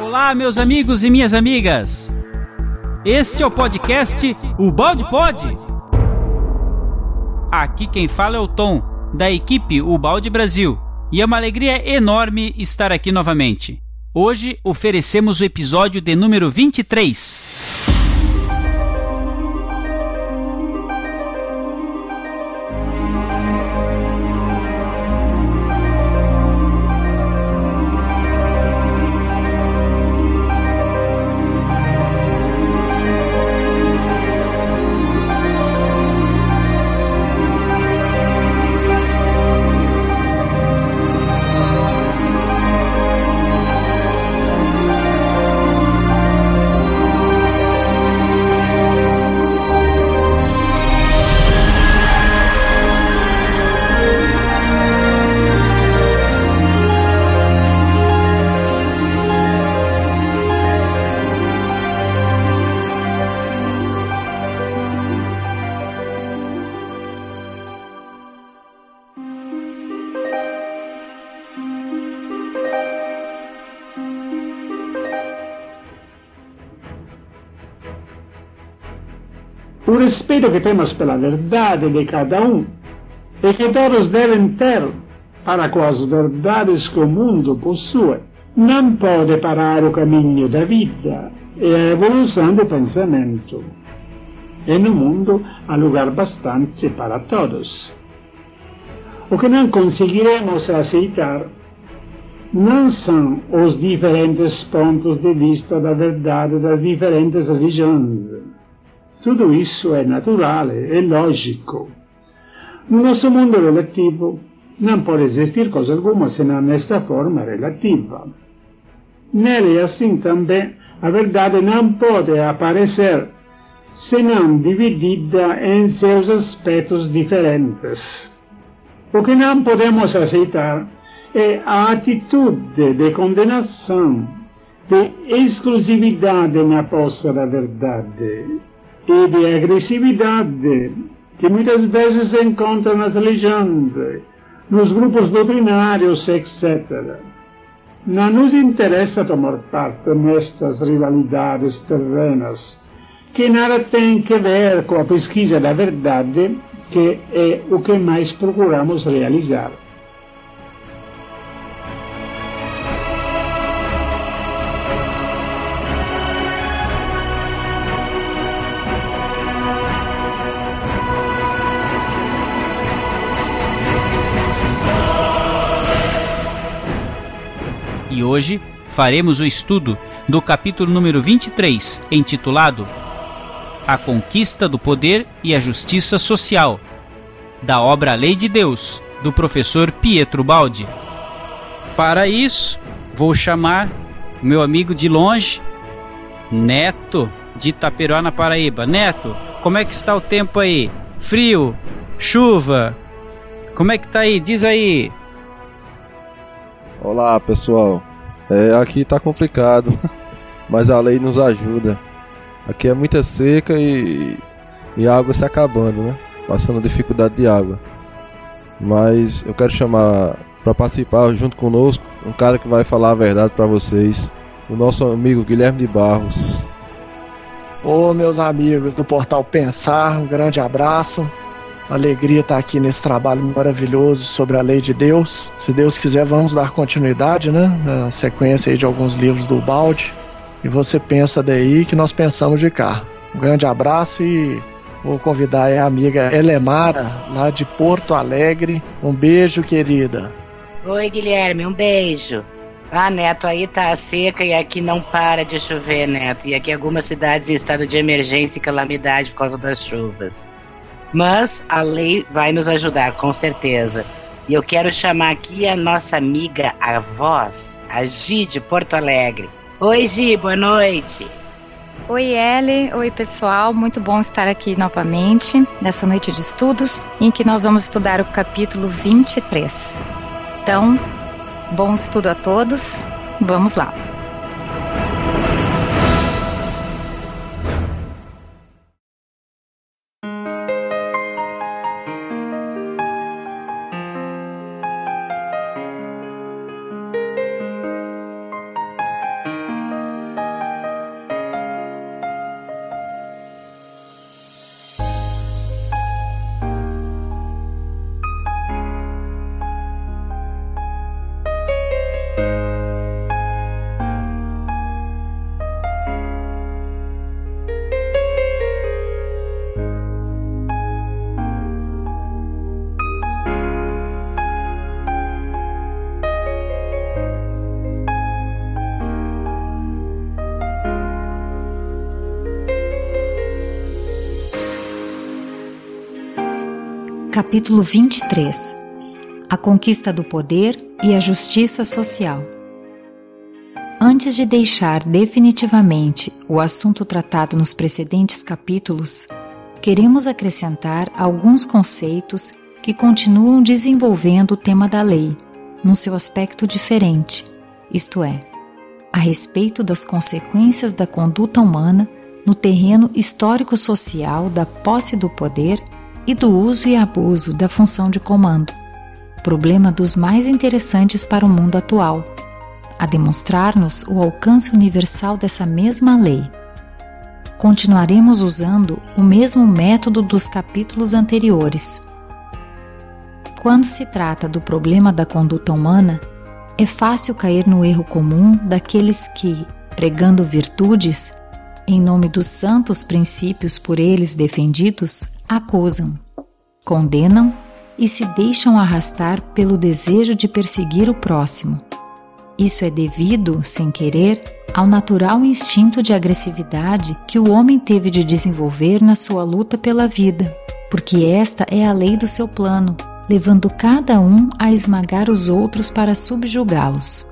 Olá, meus amigos e minhas amigas. Este é o podcast O Balde Pode. Aqui quem fala é o Tom, da equipe O Balde Brasil, e é uma alegria enorme estar aqui novamente. Hoje oferecemos o episódio de número 23. Temos pela verdade de cada um e que todos devem ter para com as verdades que o mundo possui, não pode parar o caminho da vida e a evolução do pensamento. E no mundo há lugar bastante para todos. O que não conseguiremos aceitar não são os diferentes pontos de vista da verdade das diferentes religiões tudo isso é natural, é lógico. No nosso mundo relativo, não pode existir coisa alguma senão nesta forma relativa. Nele, assim também, a verdade não pode aparecer senão dividida em seus aspectos diferentes. O que não podemos aceitar é a atitude de condenação, de exclusividade na posse da verdade e de agressividade que muitas vezes se encontra nas religiões, nos grupos doutrinários, etc. Não nos interessa tomar parte nestas rivalidades terrenas, que nada tem que ver com a pesquisa da verdade, que é o que mais procuramos realizar. Hoje faremos o estudo do capítulo número 23, intitulado A Conquista do Poder e a Justiça Social, da obra Lei de Deus, do professor Pietro Baldi. Para isso, vou chamar meu amigo de longe, Neto, de Itaperuá, na Paraíba. Neto, como é que está o tempo aí? Frio? Chuva? Como é que tá aí? Diz aí. Olá, pessoal. É, aqui tá complicado, mas a lei nos ajuda. Aqui é muita seca e, e a água se acabando, né? Passando dificuldade de água. Mas eu quero chamar para participar junto conosco um cara que vai falar a verdade para vocês, o nosso amigo Guilherme de Barros. Ô, meus amigos do Portal Pensar, um grande abraço. Alegria estar aqui nesse trabalho maravilhoso sobre a lei de Deus. Se Deus quiser, vamos dar continuidade, né? Na sequência aí de alguns livros do Balde. E você pensa daí que nós pensamos de cá. Um grande abraço e vou convidar a amiga Elemara, lá de Porto Alegre. Um beijo, querida. Oi, Guilherme, um beijo. Ah, Neto, aí tá seca e aqui não para de chover, Neto. E aqui algumas cidades em estado de emergência e calamidade por causa das chuvas. Mas a lei vai nos ajudar, com certeza. E eu quero chamar aqui a nossa amiga, a voz, a Gi de Porto Alegre. Oi, Gi, boa noite. Oi, Ellie. Oi, pessoal. Muito bom estar aqui novamente nessa noite de estudos, em que nós vamos estudar o capítulo 23. Então, bom estudo a todos. Vamos lá. Capítulo 23 A conquista do poder e a justiça social. Antes de deixar definitivamente o assunto tratado nos precedentes capítulos, queremos acrescentar alguns conceitos que continuam desenvolvendo o tema da lei, num seu aspecto diferente, isto é, a respeito das consequências da conduta humana no terreno histórico-social da posse do poder e do uso e abuso da função de comando, problema dos mais interessantes para o mundo atual, a demonstrar-nos o alcance universal dessa mesma lei. Continuaremos usando o mesmo método dos capítulos anteriores. Quando se trata do problema da conduta humana, é fácil cair no erro comum daqueles que, pregando virtudes, em nome dos santos princípios por eles defendidos, acusam, condenam e se deixam arrastar pelo desejo de perseguir o próximo. Isso é devido, sem querer, ao natural instinto de agressividade que o homem teve de desenvolver na sua luta pela vida, porque esta é a lei do seu plano, levando cada um a esmagar os outros para subjugá-los.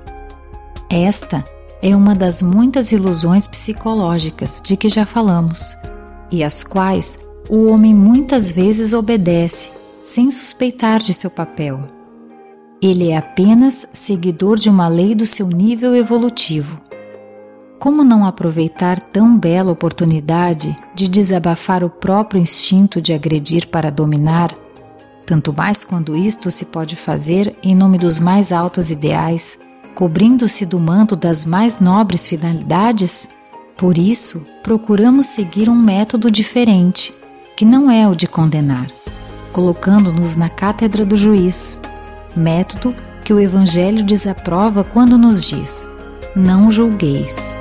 Esta é uma das muitas ilusões psicológicas de que já falamos, e às quais o homem muitas vezes obedece, sem suspeitar de seu papel. Ele é apenas seguidor de uma lei do seu nível evolutivo. Como não aproveitar tão bela oportunidade de desabafar o próprio instinto de agredir para dominar, tanto mais quando isto se pode fazer em nome dos mais altos ideais, cobrindo-se do manto das mais nobres finalidades? Por isso, procuramos seguir um método diferente, que não é o de condenar, colocando-nos na cátedra do juiz, método que o Evangelho desaprova quando nos diz: não julgueis.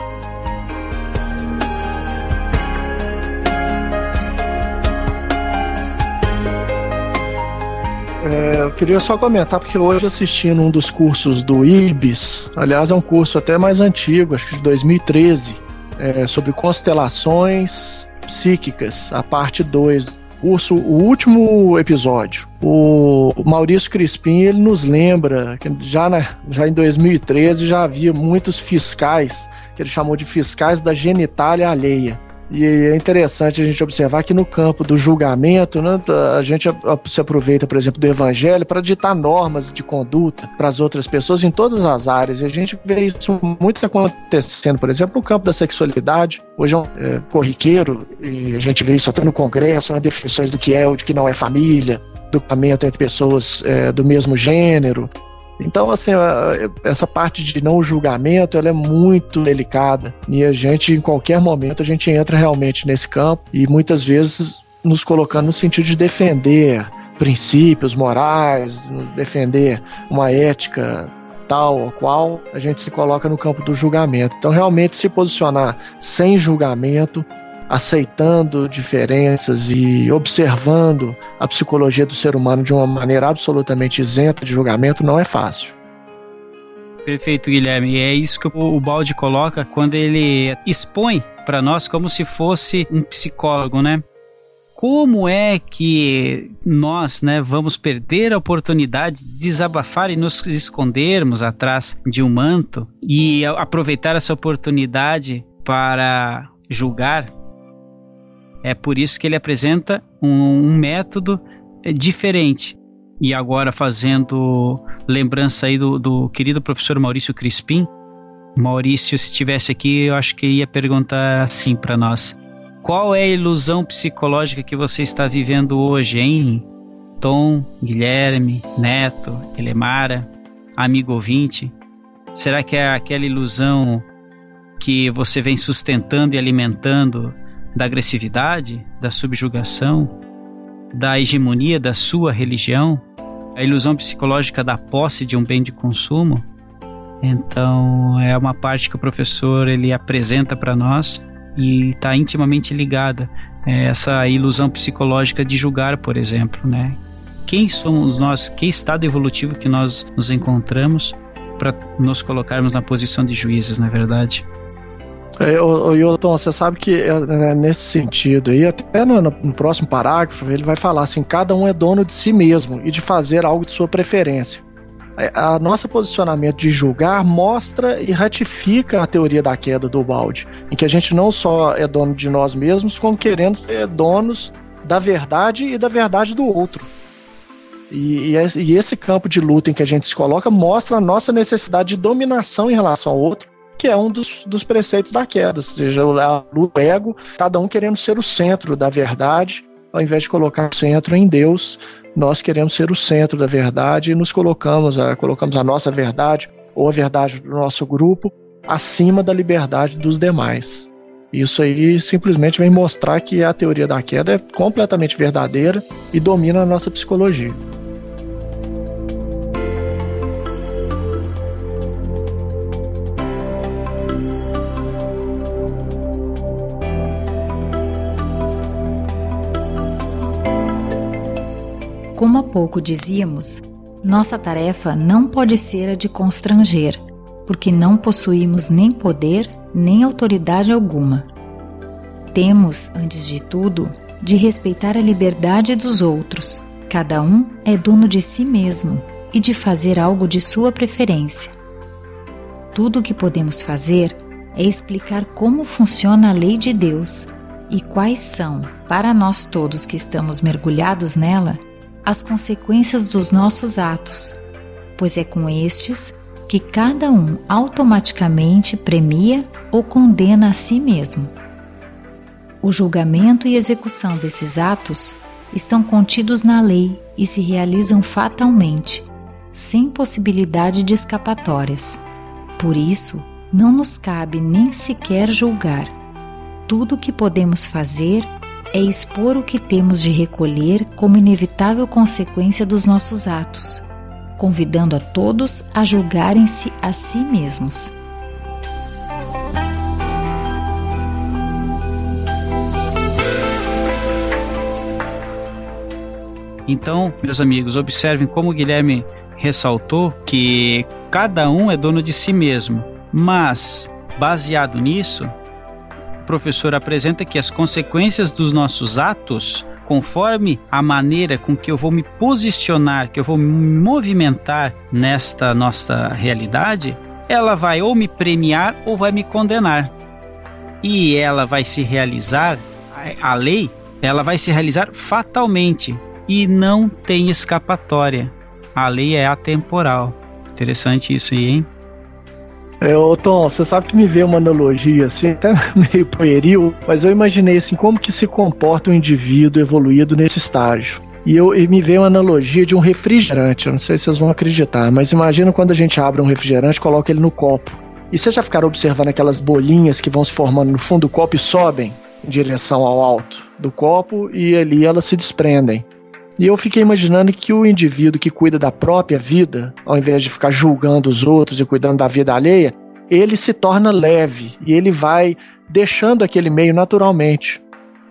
É, eu queria só comentar, porque hoje assistindo um dos cursos do IBIS, aliás, é um curso até mais antigo, acho que de 2013, é, sobre constelações psíquicas, a parte 2 curso, o último episódio. O Maurício Crispim, ele nos lembra que já, na, já em 2013 já havia muitos fiscais, que ele chamou de fiscais da genitália alheia. E é interessante a gente observar que no campo do julgamento, né, a gente se aproveita, por exemplo, do evangelho para ditar normas de conduta para as outras pessoas em todas as áreas. E a gente vê isso muito acontecendo, por exemplo, no campo da sexualidade. Hoje é um é, corriqueiro, e a gente vê isso até no Congresso, né, definições do que é ou do que não é família, julgamento entre pessoas é, do mesmo gênero. Então, assim, essa parte de não julgamento, ela é muito delicada e a gente, em qualquer momento, a gente entra realmente nesse campo e muitas vezes nos colocando no sentido de defender princípios morais, defender uma ética tal ou qual, a gente se coloca no campo do julgamento. Então, realmente se posicionar sem julgamento aceitando diferenças e observando a psicologia do ser humano de uma maneira absolutamente isenta de julgamento não é fácil. Perfeito, Guilherme. E é isso que o Balde coloca quando ele expõe para nós como se fosse um psicólogo, né? Como é que nós, né, vamos perder a oportunidade de desabafar e nos escondermos atrás de um manto e aproveitar essa oportunidade para julgar é por isso que ele apresenta um, um método é, diferente. E agora fazendo lembrança aí do, do querido professor Maurício Crispim. Maurício, se estivesse aqui, eu acho que ia perguntar assim para nós: qual é a ilusão psicológica que você está vivendo hoje, hein? Tom, Guilherme, Neto, Elemara, amigo ouvinte? Será que é aquela ilusão que você vem sustentando e alimentando da agressividade, da subjugação, da hegemonia da sua religião, a ilusão psicológica da posse de um bem de consumo. Então, é uma parte que o professor ele apresenta para nós e está intimamente ligada a essa ilusão psicológica de julgar, por exemplo, né? Quem somos nós? Que estado evolutivo que nós nos encontramos para nos colocarmos na posição de juízes, na é verdade? É, o, o Yoton, você sabe que é, é, nesse sentido aí, até no, no, próximo parágrafo, ele vai falar assim: cada um é dono de si mesmo e de fazer algo de sua preferência. A, a nosso posicionamento de julgar mostra e ratifica a teoria da queda do balde, em que a gente não só é dono de nós mesmos, como querendo ser donos da verdade e da verdade do outro. E, e, esse campo de luta em que a gente se coloca mostra a nossa necessidade de dominação em relação ao outro, que é um dos, dos preceitos da queda, ou seja, o ego, cada um querendo ser o centro da verdade, ao invés de colocar o centro em Deus, nós queremos ser o centro da verdade e nos colocamos, a, colocamos a nossa verdade ou a verdade do nosso grupo acima da liberdade dos demais. Isso aí simplesmente vem mostrar que a teoria da queda é completamente verdadeira e domina a nossa psicologia. Pouco dizíamos, nossa tarefa não pode ser a de constranger, porque não possuímos nem poder nem autoridade alguma. Temos, antes de tudo, de respeitar a liberdade dos outros. Cada um é dono de si mesmo e de fazer algo de sua preferência. Tudo o que podemos fazer é explicar como funciona a lei de Deus e quais são, para nós todos que estamos mergulhados nela, as consequências dos nossos atos, pois é com estes que cada um automaticamente premia ou condena a si mesmo. O julgamento e execução desses atos estão contidos na lei e se realizam fatalmente, sem possibilidade de escapatórias. Por isso, não nos cabe nem sequer julgar. Tudo o que podemos fazer é expor o que temos de recolher como inevitável consequência dos nossos atos, convidando a todos a julgarem-se a si mesmos. Então, meus amigos, observem como Guilherme ressaltou que cada um é dono de si mesmo, mas baseado nisso, professor apresenta que as consequências dos nossos atos, conforme a maneira com que eu vou me posicionar, que eu vou me movimentar nesta nossa realidade, ela vai ou me premiar ou vai me condenar. E ela vai se realizar, a lei, ela vai se realizar fatalmente e não tem escapatória. A lei é atemporal. Interessante isso aí, hein? É, ô Tom, você sabe que me veio uma analogia assim, até meio pueril, mas eu imaginei assim, como que se comporta um indivíduo evoluído nesse estágio. E, eu, e me veio uma analogia de um refrigerante, eu não sei se vocês vão acreditar, mas imagina quando a gente abre um refrigerante coloca ele no copo. E vocês já ficaram observando aquelas bolinhas que vão se formando no fundo do copo e sobem em direção ao alto do copo e ali elas se desprendem. E eu fiquei imaginando que o indivíduo que cuida da própria vida, ao invés de ficar julgando os outros e cuidando da vida alheia, ele se torna leve e ele vai deixando aquele meio naturalmente.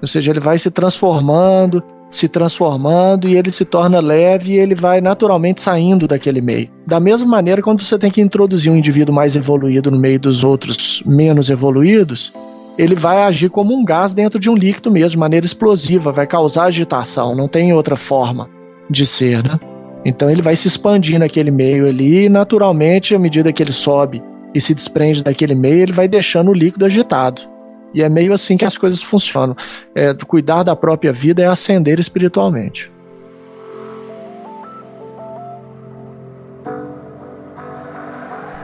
Ou seja, ele vai se transformando, se transformando e ele se torna leve e ele vai naturalmente saindo daquele meio. Da mesma maneira, quando você tem que introduzir um indivíduo mais evoluído no meio dos outros menos evoluídos, ele vai agir como um gás dentro de um líquido mesmo, de maneira explosiva, vai causar agitação, não tem outra forma de ser, né? Então ele vai se expandir naquele meio ali e naturalmente, à medida que ele sobe e se desprende daquele meio, ele vai deixando o líquido agitado. E é meio assim que as coisas funcionam. É, cuidar da própria vida é ascender espiritualmente.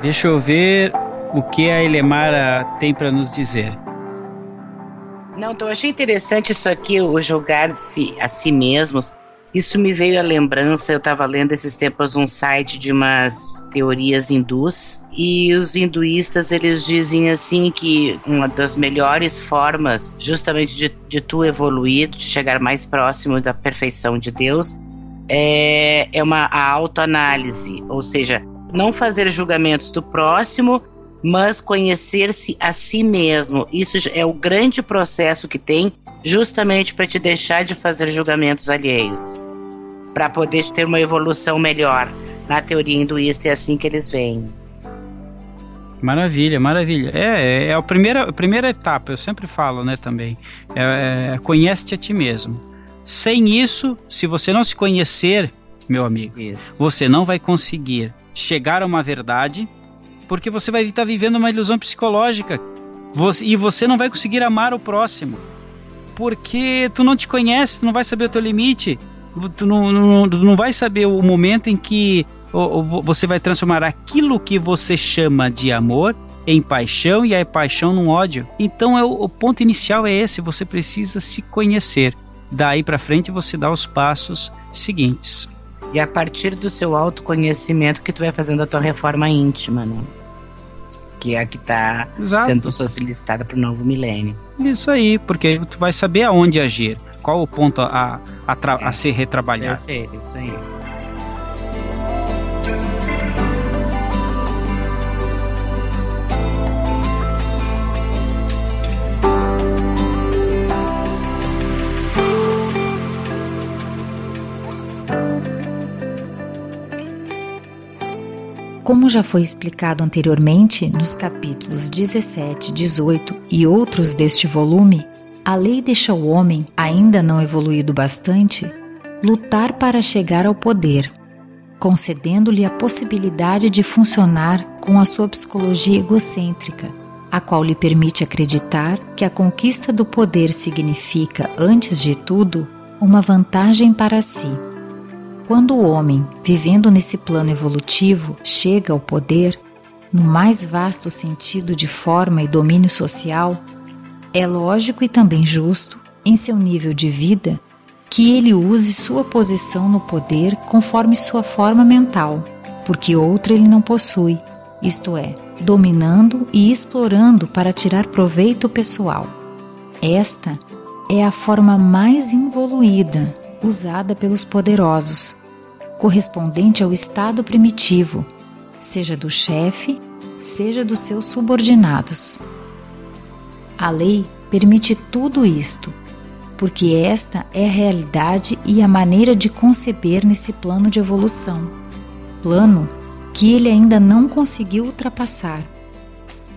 Deixa eu ver o que a Elemara tem para nos dizer. Não, então eu achei interessante isso aqui, o julgar-se a si mesmos. Isso me veio à lembrança, eu estava lendo esses tempos um site de umas teorias hindus e os hinduístas eles dizem assim que uma das melhores formas justamente de, de tu evoluir, de chegar mais próximo da perfeição de Deus é, é uma autoanálise, ou seja, não fazer julgamentos do próximo mas conhecer-se a si mesmo. Isso é o grande processo que tem, justamente para te deixar de fazer julgamentos alheios, para poder ter uma evolução melhor. Na teoria hinduísta é assim que eles veem. Maravilha, maravilha. É, é, é a, primeira, a primeira etapa, eu sempre falo, né, também. É, é, Conhece-te a ti mesmo. Sem isso, se você não se conhecer, meu amigo, isso. você não vai conseguir chegar a uma verdade, porque você vai estar vivendo uma ilusão psicológica. Você, e você não vai conseguir amar o próximo. Porque tu não te conhece, tu não vai saber o teu limite, tu não, não, não vai saber o momento em que você vai transformar aquilo que você chama de amor em paixão e a paixão num ódio. Então é o, o ponto inicial é esse, você precisa se conhecer. Daí para frente você dá os passos seguintes. E a partir do seu autoconhecimento que tu vai fazendo a tua reforma íntima, né? Que é a que tá sendo solicitada pro novo milênio. Isso aí, porque tu vai saber aonde agir, qual o ponto a, a, a, é. a ser retrabalhado. Perfeito, isso aí. Como já foi explicado anteriormente nos capítulos 17, 18 e outros deste volume, a lei deixa o homem, ainda não evoluído bastante, lutar para chegar ao poder, concedendo-lhe a possibilidade de funcionar com a sua psicologia egocêntrica, a qual lhe permite acreditar que a conquista do poder significa, antes de tudo, uma vantagem para si. Quando o homem, vivendo nesse plano evolutivo, chega ao poder, no mais vasto sentido de forma e domínio social, é lógico e também justo, em seu nível de vida, que ele use sua posição no poder conforme sua forma mental, porque outra ele não possui, isto é, dominando e explorando para tirar proveito pessoal. Esta é a forma mais evoluída usada pelos poderosos, correspondente ao estado primitivo, seja do chefe, seja dos seus subordinados. A lei permite tudo isto, porque esta é a realidade e a maneira de conceber nesse plano de evolução, plano que ele ainda não conseguiu ultrapassar.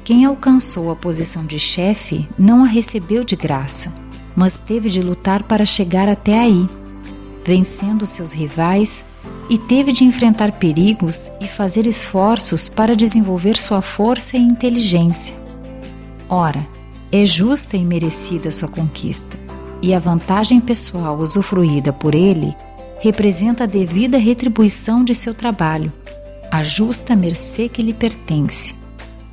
Quem alcançou a posição de chefe não a recebeu de graça, mas teve de lutar para chegar até aí vencendo seus rivais, e teve de enfrentar perigos e fazer esforços para desenvolver sua força e inteligência. Ora, é justa e merecida sua conquista, e a vantagem pessoal usufruída por ele representa a devida retribuição de seu trabalho, a justa mercê que lhe pertence.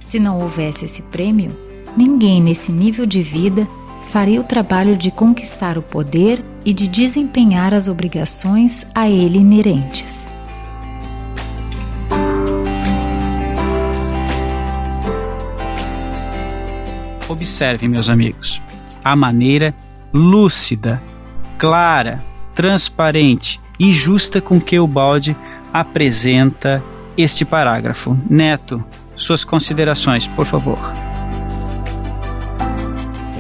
Se não houvesse esse prêmio, ninguém nesse nível de vida faria o trabalho de conquistar o poder e de desempenhar as obrigações a ele inerentes. Observem, meus amigos, a maneira lúcida, clara, transparente e justa com que o balde apresenta este parágrafo. Neto, suas considerações, por favor.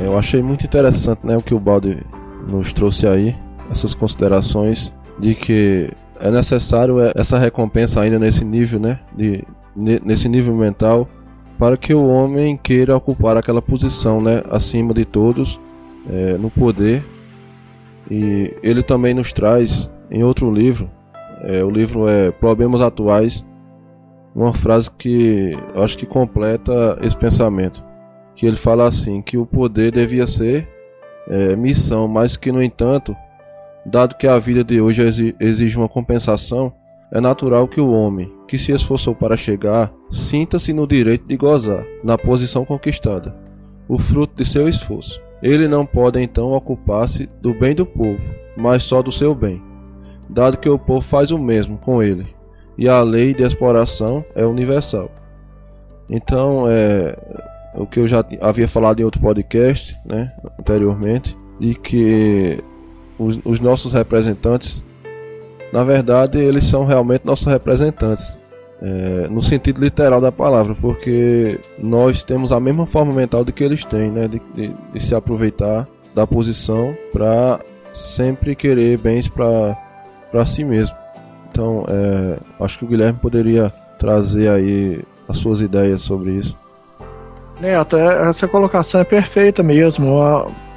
Eu achei muito interessante né, o que o Balde nos trouxe aí, essas considerações de que é necessário é, essa recompensa ainda nesse nível, né, de, nesse nível mental, para que o homem queira ocupar aquela posição, né, acima de todos, é, no poder. E ele também nos traz em outro livro, é, o livro é Problemas Atuais, uma frase que acho que completa esse pensamento que ele fala assim que o poder devia ser é, missão, mas que no entanto, dado que a vida de hoje exige uma compensação, é natural que o homem, que se esforçou para chegar, sinta-se no direito de gozar, na posição conquistada, o fruto de seu esforço. Ele não pode então ocupar-se do bem do povo, mas só do seu bem, dado que o povo faz o mesmo com ele, e a lei de exploração é universal. Então, é, o que eu já havia falado em outro podcast, né, anteriormente, de que os, os nossos representantes, na verdade, eles são realmente nossos representantes, é, no sentido literal da palavra, porque nós temos a mesma forma mental de que eles têm, né, de, de, de se aproveitar da posição para sempre querer bens para si mesmo. Então, é, acho que o Guilherme poderia trazer aí as suas ideias sobre isso. Neto, é, essa colocação é perfeita mesmo.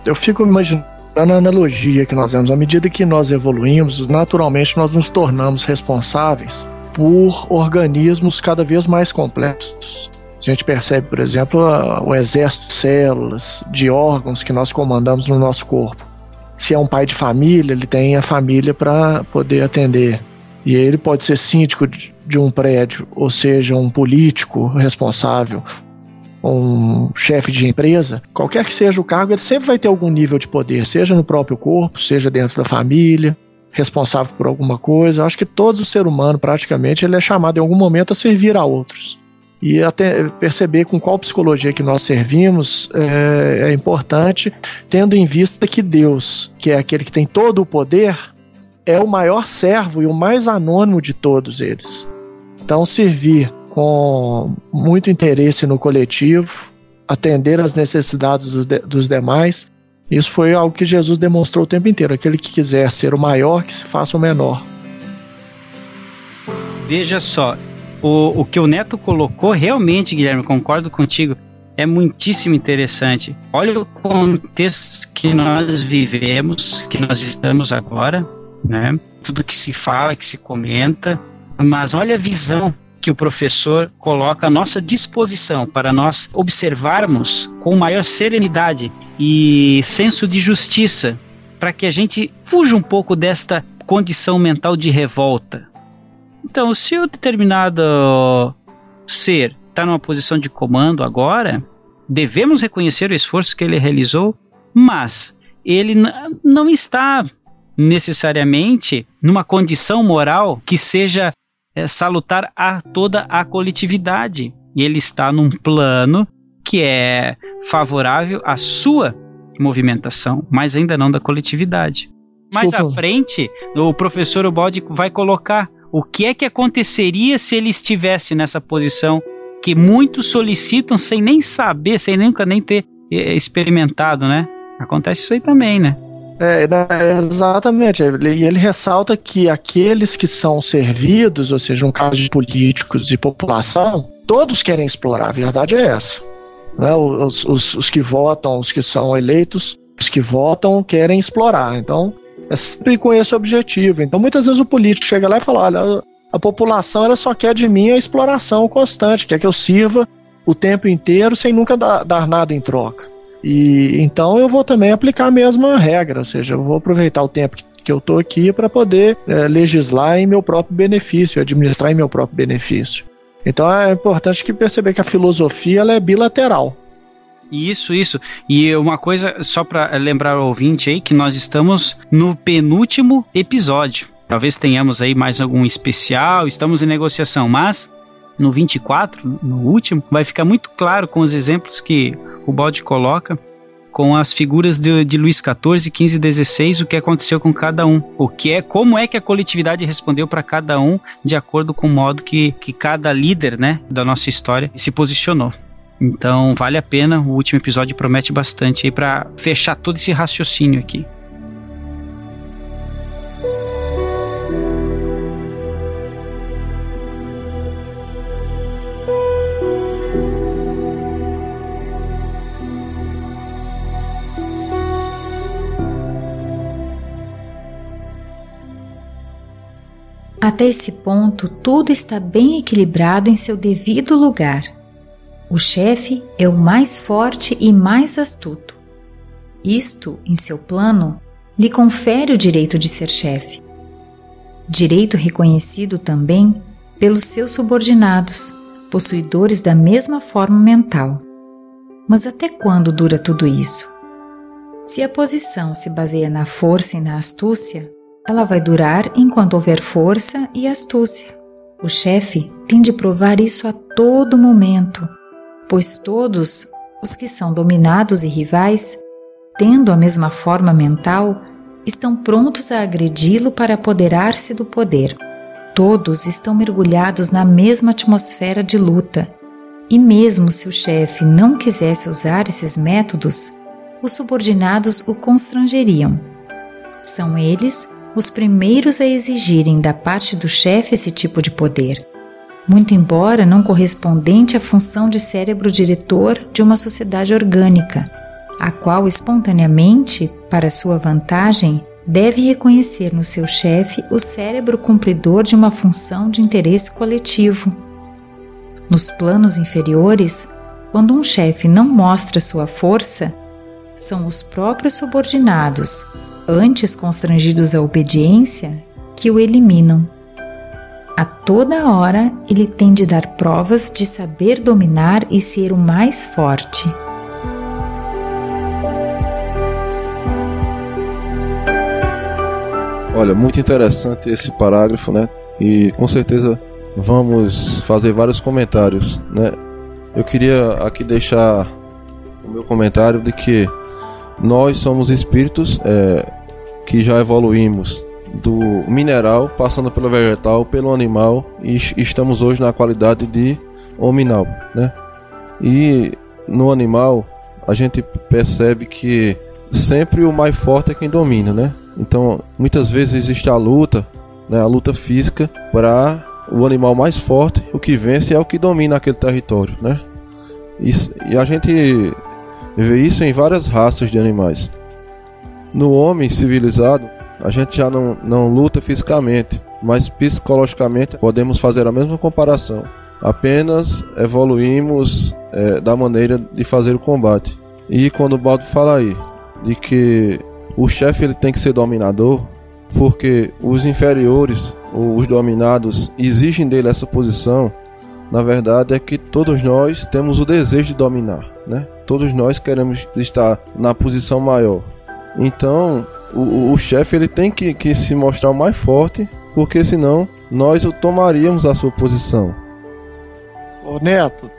Eu fico imaginando a analogia que nós temos. À medida que nós evoluímos, naturalmente nós nos tornamos responsáveis por organismos cada vez mais complexos. A gente percebe, por exemplo, o exército de células, de órgãos que nós comandamos no nosso corpo. Se é um pai de família, ele tem a família para poder atender. E ele pode ser síndico de um prédio, ou seja, um político responsável, um chefe de empresa, qualquer que seja o cargo, ele sempre vai ter algum nível de poder, seja no próprio corpo, seja dentro da família, responsável por alguma coisa. Eu acho que todo ser humano, praticamente, ele é chamado em algum momento a servir a outros. E até perceber com qual psicologia que nós servimos é, é importante, tendo em vista que Deus, que é aquele que tem todo o poder, é o maior servo e o mais anônimo de todos eles. Então, servir com muito interesse no coletivo, atender às necessidades dos, de, dos demais. Isso foi algo que Jesus demonstrou o tempo inteiro. Aquele que quiser ser o maior, que se faça o menor. Veja só, o, o que o Neto colocou, realmente, Guilherme, concordo contigo, é muitíssimo interessante. Olha o contexto que nós vivemos, que nós estamos agora, né? Tudo que se fala, que se comenta, mas olha a visão que o professor coloca à nossa disposição para nós observarmos com maior serenidade e senso de justiça, para que a gente fuja um pouco desta condição mental de revolta. Então, se o determinado ser está numa posição de comando agora, devemos reconhecer o esforço que ele realizou, mas ele não está necessariamente numa condição moral que seja é, salutar a toda a coletividade. E ele está num plano que é favorável à sua movimentação, mas ainda não da coletividade. Mais à frente, o professor Obaldi vai colocar o que é que aconteceria se ele estivesse nessa posição que muitos solicitam sem nem saber, sem nunca nem ter é, experimentado, né? Acontece isso aí também, né? É, né, exatamente. E ele, ele ressalta que aqueles que são servidos, ou seja, um caso de políticos e população, todos querem explorar. A verdade é essa. Né? Os, os, os que votam, os que são eleitos, os que votam querem explorar. Então, é sempre com esse objetivo. Então, muitas vezes o político chega lá e fala: olha, a população ela só quer de mim a exploração constante, quer que eu sirva o tempo inteiro sem nunca dar, dar nada em troca. E então eu vou também aplicar a mesma regra, ou seja, eu vou aproveitar o tempo que, que eu estou aqui para poder é, legislar em meu próprio benefício, administrar em meu próprio benefício. Então é importante que perceber que a filosofia ela é bilateral. Isso, isso. E uma coisa, só para lembrar o ouvinte aí, que nós estamos no penúltimo episódio. Talvez tenhamos aí mais algum especial, estamos em negociação, mas no 24, no último, vai ficar muito claro com os exemplos que o Balde coloca com as figuras de, de Luís XIV, 15 e 16, o que aconteceu com cada um. O que é, como é que a coletividade respondeu para cada um de acordo com o modo que, que cada líder né, da nossa história se posicionou. Então vale a pena, o último episódio promete bastante para fechar todo esse raciocínio aqui. Até esse ponto, tudo está bem equilibrado em seu devido lugar. O chefe é o mais forte e mais astuto. Isto, em seu plano, lhe confere o direito de ser chefe. Direito reconhecido também pelos seus subordinados, possuidores da mesma forma mental. Mas até quando dura tudo isso? Se a posição se baseia na força e na astúcia, ela vai durar enquanto houver força e astúcia. O chefe tem de provar isso a todo momento, pois todos os que são dominados e rivais, tendo a mesma forma mental, estão prontos a agredi-lo para apoderar-se do poder. Todos estão mergulhados na mesma atmosfera de luta, e mesmo se o chefe não quisesse usar esses métodos, os subordinados o constrangeriam. São eles os primeiros a exigirem da parte do chefe esse tipo de poder, muito embora não correspondente à função de cérebro diretor de uma sociedade orgânica, a qual espontaneamente, para sua vantagem, deve reconhecer no seu chefe o cérebro cumpridor de uma função de interesse coletivo. Nos planos inferiores, quando um chefe não mostra sua força, são os próprios subordinados, antes constrangidos à obediência, que o eliminam. A toda hora ele tem de dar provas de saber dominar e ser o mais forte. Olha, muito interessante esse parágrafo, né? E com certeza vamos fazer vários comentários, né? Eu queria aqui deixar o meu comentário de que nós somos espíritos é, que já evoluímos do mineral, passando pelo vegetal, pelo animal e estamos hoje na qualidade de hominal, né? E no animal a gente percebe que sempre o mais forte é quem domina, né? Então muitas vezes existe a luta, né? A luta física para o animal mais forte, o que vence é o que domina aquele território, né? E, e a gente vê isso em várias raças de animais. No homem civilizado, a gente já não, não luta fisicamente, mas psicologicamente podemos fazer a mesma comparação. Apenas evoluímos é, da maneira de fazer o combate. E quando o Baldo fala aí de que o chefe ele tem que ser dominador, porque os inferiores ou os dominados exigem dele essa posição, na verdade é que todos nós temos o desejo de dominar, né? Todos nós queremos estar na posição maior. Então, o, o chefe ele tem que, que se mostrar o mais forte, porque senão nós o tomaríamos a sua posição. Ô Neto,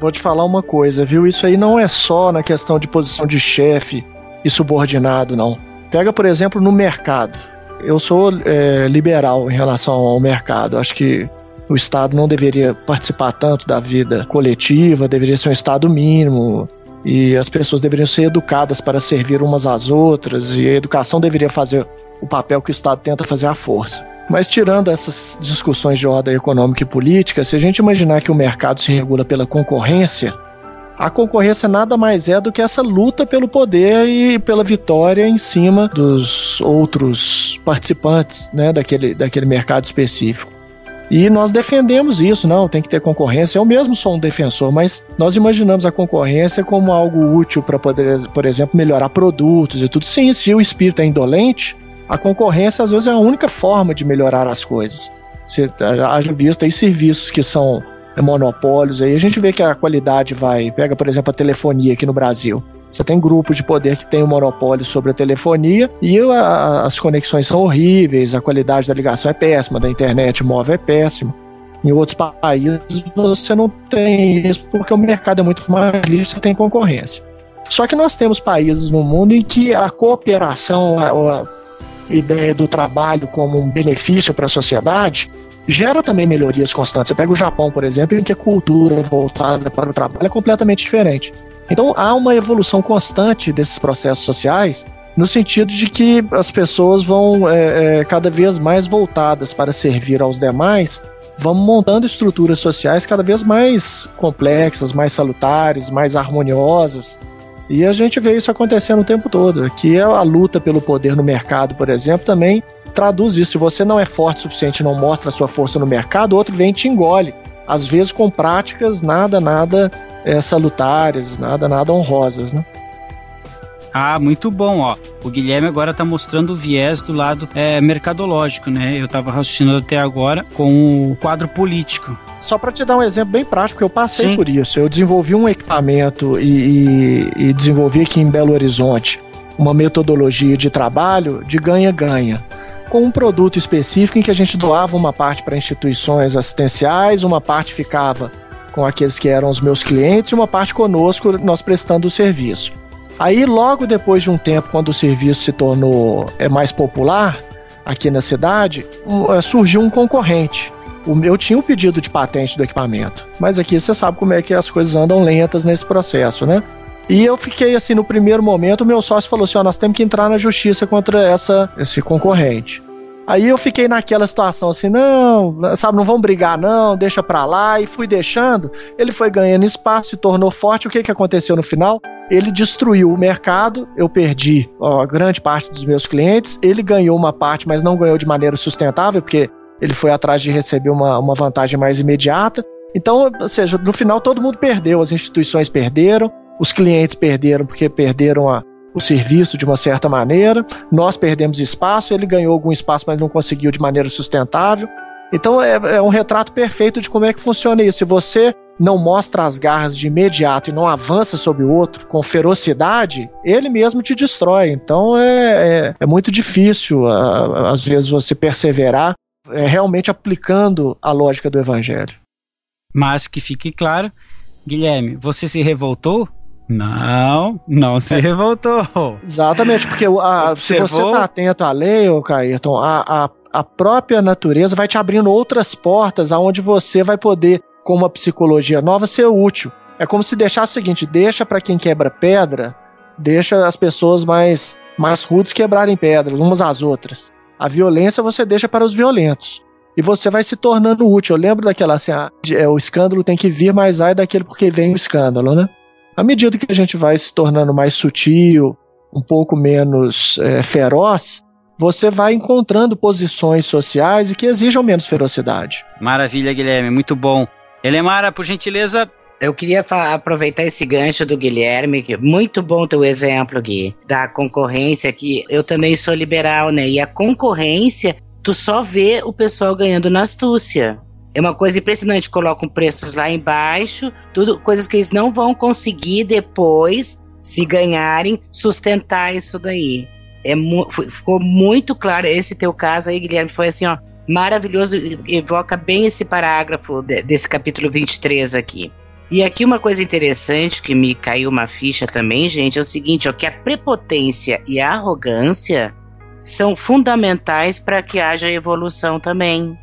vou te falar uma coisa, viu? Isso aí não é só na questão de posição de chefe e subordinado, não. Pega, por exemplo, no mercado. Eu sou é, liberal em relação ao mercado. Acho que o Estado não deveria participar tanto da vida coletiva, deveria ser um Estado mínimo e as pessoas deveriam ser educadas para servir umas às outras e a educação deveria fazer o papel que o Estado tenta fazer à força. Mas tirando essas discussões de ordem econômica e política, se a gente imaginar que o mercado se regula pela concorrência, a concorrência nada mais é do que essa luta pelo poder e pela vitória em cima dos outros participantes né, daquele, daquele mercado específico. E nós defendemos isso, não, tem que ter concorrência. Eu mesmo sou um defensor, mas nós imaginamos a concorrência como algo útil para poder, por exemplo, melhorar produtos e tudo. Sim, se o espírito é indolente, a concorrência às vezes é a única forma de melhorar as coisas. Você haja vista aí serviços que são monopólios, aí a gente vê que a qualidade vai. Pega, por exemplo, a telefonia aqui no Brasil. Você tem grupos de poder que tem o um monopólio sobre a telefonia e a, as conexões são horríveis, a qualidade da ligação é péssima, da internet móvel é péssima. Em outros países você não tem isso porque o mercado é muito mais livre, você tem concorrência. Só que nós temos países no mundo em que a cooperação, a, a ideia do trabalho como um benefício para a sociedade, gera também melhorias constantes. Você pega o Japão, por exemplo, em que a cultura voltada para o trabalho é completamente diferente. Então há uma evolução constante desses processos sociais no sentido de que as pessoas vão é, é, cada vez mais voltadas para servir aos demais, vão montando estruturas sociais cada vez mais complexas, mais salutares, mais harmoniosas. E a gente vê isso acontecendo o tempo todo. Aqui é a luta pelo poder no mercado, por exemplo, também traduz isso. Se você não é forte o suficiente, não mostra a sua força no mercado, outro vem e te engole. Às vezes com práticas nada, nada é, salutares, nada, nada honrosas, né? Ah, muito bom, ó. O Guilherme agora está mostrando o viés do lado é, mercadológico, né? Eu estava raciocinando até agora com o quadro político. Só para te dar um exemplo bem prático, eu passei Sim. por isso. Eu desenvolvi um equipamento e, e, e desenvolvi aqui em Belo Horizonte uma metodologia de trabalho de ganha-ganha com um produto específico em que a gente doava uma parte para instituições assistenciais, uma parte ficava com aqueles que eram os meus clientes e uma parte conosco, nós prestando o serviço. Aí, logo depois de um tempo, quando o serviço se tornou é, mais popular aqui na cidade, um, é, surgiu um concorrente. O meu tinha o pedido de patente do equipamento, mas aqui você sabe como é que as coisas andam lentas nesse processo, né? E eu fiquei assim, no primeiro momento, o meu sócio falou assim: ó, nós temos que entrar na justiça contra essa, esse concorrente. Aí eu fiquei naquela situação assim, não, sabe, não vamos brigar não, deixa pra lá, e fui deixando. Ele foi ganhando espaço, se tornou forte. O que, que aconteceu no final? Ele destruiu o mercado, eu perdi ó, grande parte dos meus clientes. Ele ganhou uma parte, mas não ganhou de maneira sustentável, porque ele foi atrás de receber uma, uma vantagem mais imediata. Então, ou seja, no final todo mundo perdeu, as instituições perderam, os clientes perderam porque perderam a, o serviço de uma certa maneira, nós perdemos espaço, ele ganhou algum espaço, mas não conseguiu de maneira sustentável. Então é, é um retrato perfeito de como é que funciona isso. Se você não mostra as garras de imediato e não avança sobre o outro com ferocidade, ele mesmo te destrói. Então é, é, é muito difícil, às vezes, você perseverar é, realmente aplicando a lógica do evangelho. Mas que fique claro, Guilherme, você se revoltou não, não se revoltou. Exatamente, porque a, se você está atento à lei, ô Cairton, a, a, a própria natureza vai te abrindo outras portas aonde você vai poder, com uma psicologia nova, ser útil. É como se deixasse o seguinte: deixa para quem quebra pedra, deixa as pessoas mais, mais rudes quebrarem pedras, umas às outras. A violência você deixa para os violentos. E você vai se tornando útil. Eu lembro daquela assim, ah, o escândalo tem que vir, mas ai daquele porque vem o escândalo, né? À medida que a gente vai se tornando mais sutil, um pouco menos é, feroz, você vai encontrando posições sociais e que exijam menos ferocidade. Maravilha, Guilherme, muito bom. Elemara, por gentileza. Eu queria aproveitar esse gancho do Guilherme, que muito bom teu exemplo, Gui, da concorrência, que eu também sou liberal, né? E a concorrência, tu só vê o pessoal ganhando na astúcia. É uma coisa impressionante, colocam preços lá embaixo, tudo coisas que eles não vão conseguir depois, se ganharem, sustentar isso daí. É mu ficou muito claro esse teu caso aí, Guilherme, foi assim, ó, maravilhoso, evoca bem esse parágrafo de, desse capítulo 23 aqui. E aqui uma coisa interessante que me caiu uma ficha também, gente, é o seguinte, ó, que a prepotência e a arrogância são fundamentais para que haja evolução também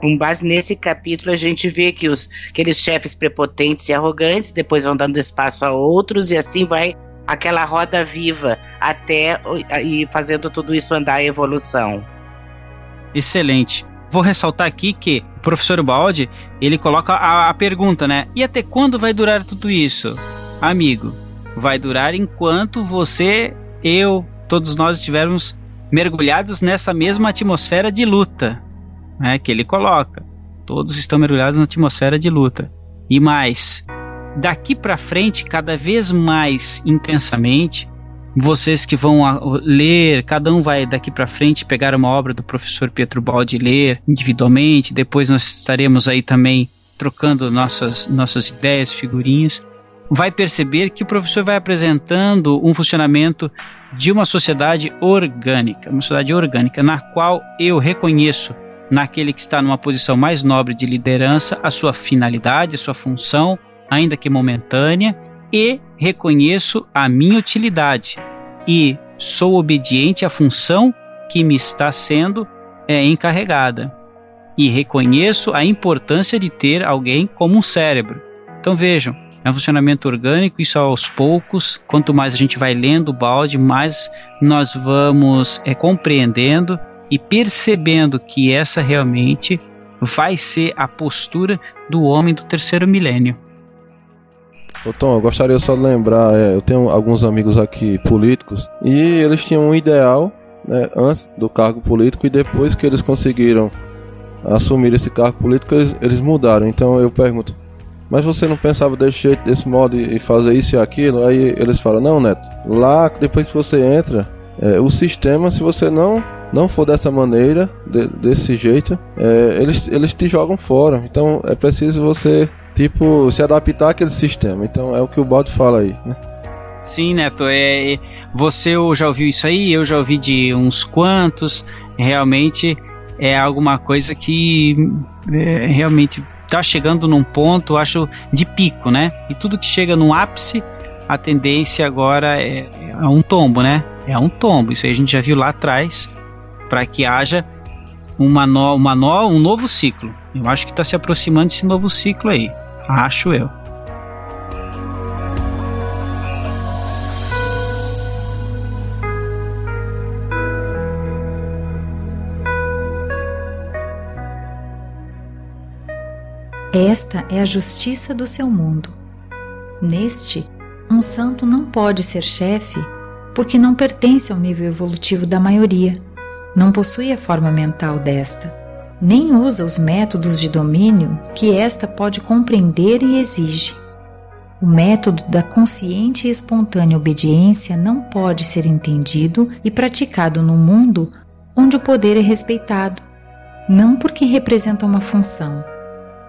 com base nesse capítulo, a gente vê que os, aqueles chefes prepotentes e arrogantes depois vão dando espaço a outros e assim vai aquela roda viva até e fazendo tudo isso andar a evolução. Excelente. Vou ressaltar aqui que o professor Baldi, ele coloca a, a pergunta, né? E até quando vai durar tudo isso? Amigo, vai durar enquanto você, eu, todos nós estivermos mergulhados nessa mesma atmosfera de luta né, que ele coloca. Todos estão mergulhados na atmosfera de luta. E mais, daqui para frente, cada vez mais intensamente, vocês que vão ler, cada um vai daqui para frente pegar uma obra do professor Pietro Baldi e ler individualmente, depois nós estaremos aí também trocando nossas, nossas ideias, figurinhas, vai perceber que o professor vai apresentando um funcionamento de uma sociedade orgânica, uma sociedade orgânica na qual eu reconheço naquele que está numa posição mais nobre de liderança a sua finalidade, a sua função, ainda que momentânea, e reconheço a minha utilidade e sou obediente à função que me está sendo é, encarregada. E reconheço a importância de ter alguém como um cérebro. Então vejam, é um funcionamento orgânico, isso aos poucos. Quanto mais a gente vai lendo o balde, mais nós vamos é, compreendendo e percebendo que essa realmente vai ser a postura do homem do terceiro milênio. Ô Tom, eu gostaria só de lembrar, é, eu tenho alguns amigos aqui políticos e eles tinham um ideal né, antes do cargo político e depois que eles conseguiram assumir esse cargo político eles, eles mudaram. Então eu pergunto, mas você não pensava desse jeito, desse modo e fazer isso e aquilo? Aí eles falam, não, Neto, lá depois que você entra, é, o sistema, se você não não for dessa maneira, de, desse jeito, é, eles, eles te jogam fora. Então é preciso você, tipo, se adaptar àquele sistema. Então é o que o Baldo fala aí, né? Sim, Neto, é, você já ouviu isso aí, eu já ouvi de uns quantos, realmente é alguma coisa que é, realmente está chegando num ponto, acho, de pico, né? E tudo que chega no ápice, a tendência agora é, é um tombo, né? É um tombo, isso aí a gente já viu lá atrás, para que haja uma, no, uma no, um novo ciclo. Eu acho que está se aproximando esse novo ciclo aí, acho eu. Esta é a justiça do seu mundo. Neste, um santo não pode ser chefe porque não pertence ao nível evolutivo da maioria não possui a forma mental desta, nem usa os métodos de domínio que esta pode compreender e exige. O método da consciente e espontânea obediência não pode ser entendido e praticado no mundo onde o poder é respeitado, não porque representa uma função,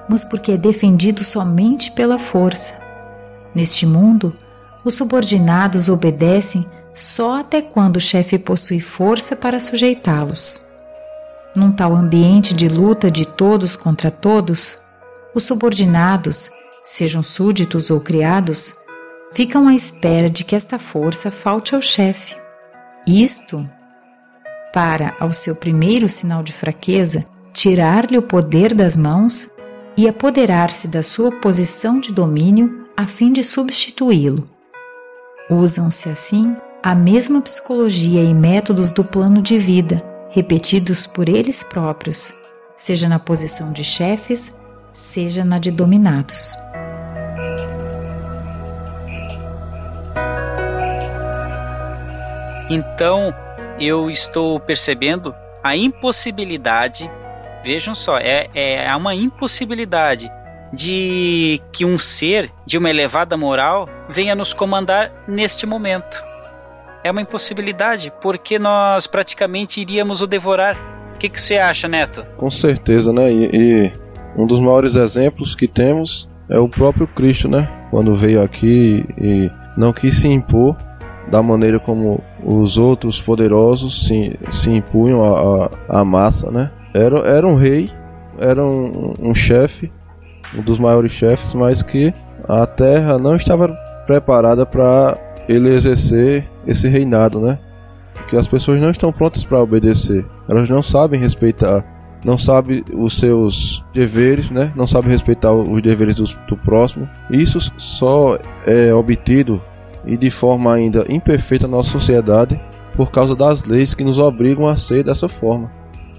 mas porque é defendido somente pela força. Neste mundo, os subordinados obedecem só até quando o chefe possui força para sujeitá-los. Num tal ambiente de luta de todos contra todos, os subordinados, sejam súditos ou criados, ficam à espera de que esta força falte ao chefe. Isto para, ao seu primeiro sinal de fraqueza, tirar-lhe o poder das mãos e apoderar-se da sua posição de domínio a fim de substituí-lo. Usam-se assim a mesma psicologia e métodos do plano de vida, repetidos por eles próprios, seja na posição de chefes, seja na de dominados. Então, eu estou percebendo a impossibilidade, vejam só, é, é uma impossibilidade de que um ser de uma elevada moral venha nos comandar neste momento. É uma impossibilidade, porque nós praticamente iríamos o devorar. O que, que você acha, Neto? Com certeza, né? E, e, um dos maiores exemplos que temos é o próprio Cristo, né? Quando veio aqui e não quis se impor da maneira como os outros poderosos se, se impunham à, massa, né? Era, era um rei, era um, um chefe, um dos maiores chefes, mas que a terra não estava preparada para ele exercer esse reinado, né? Que as pessoas não estão prontas para obedecer, elas não sabem respeitar, não sabem os seus deveres, né? Não sabem respeitar os deveres do, do próximo. Isso só é obtido e de forma ainda imperfeita na nossa sociedade por causa das leis que nos obrigam a ser dessa forma.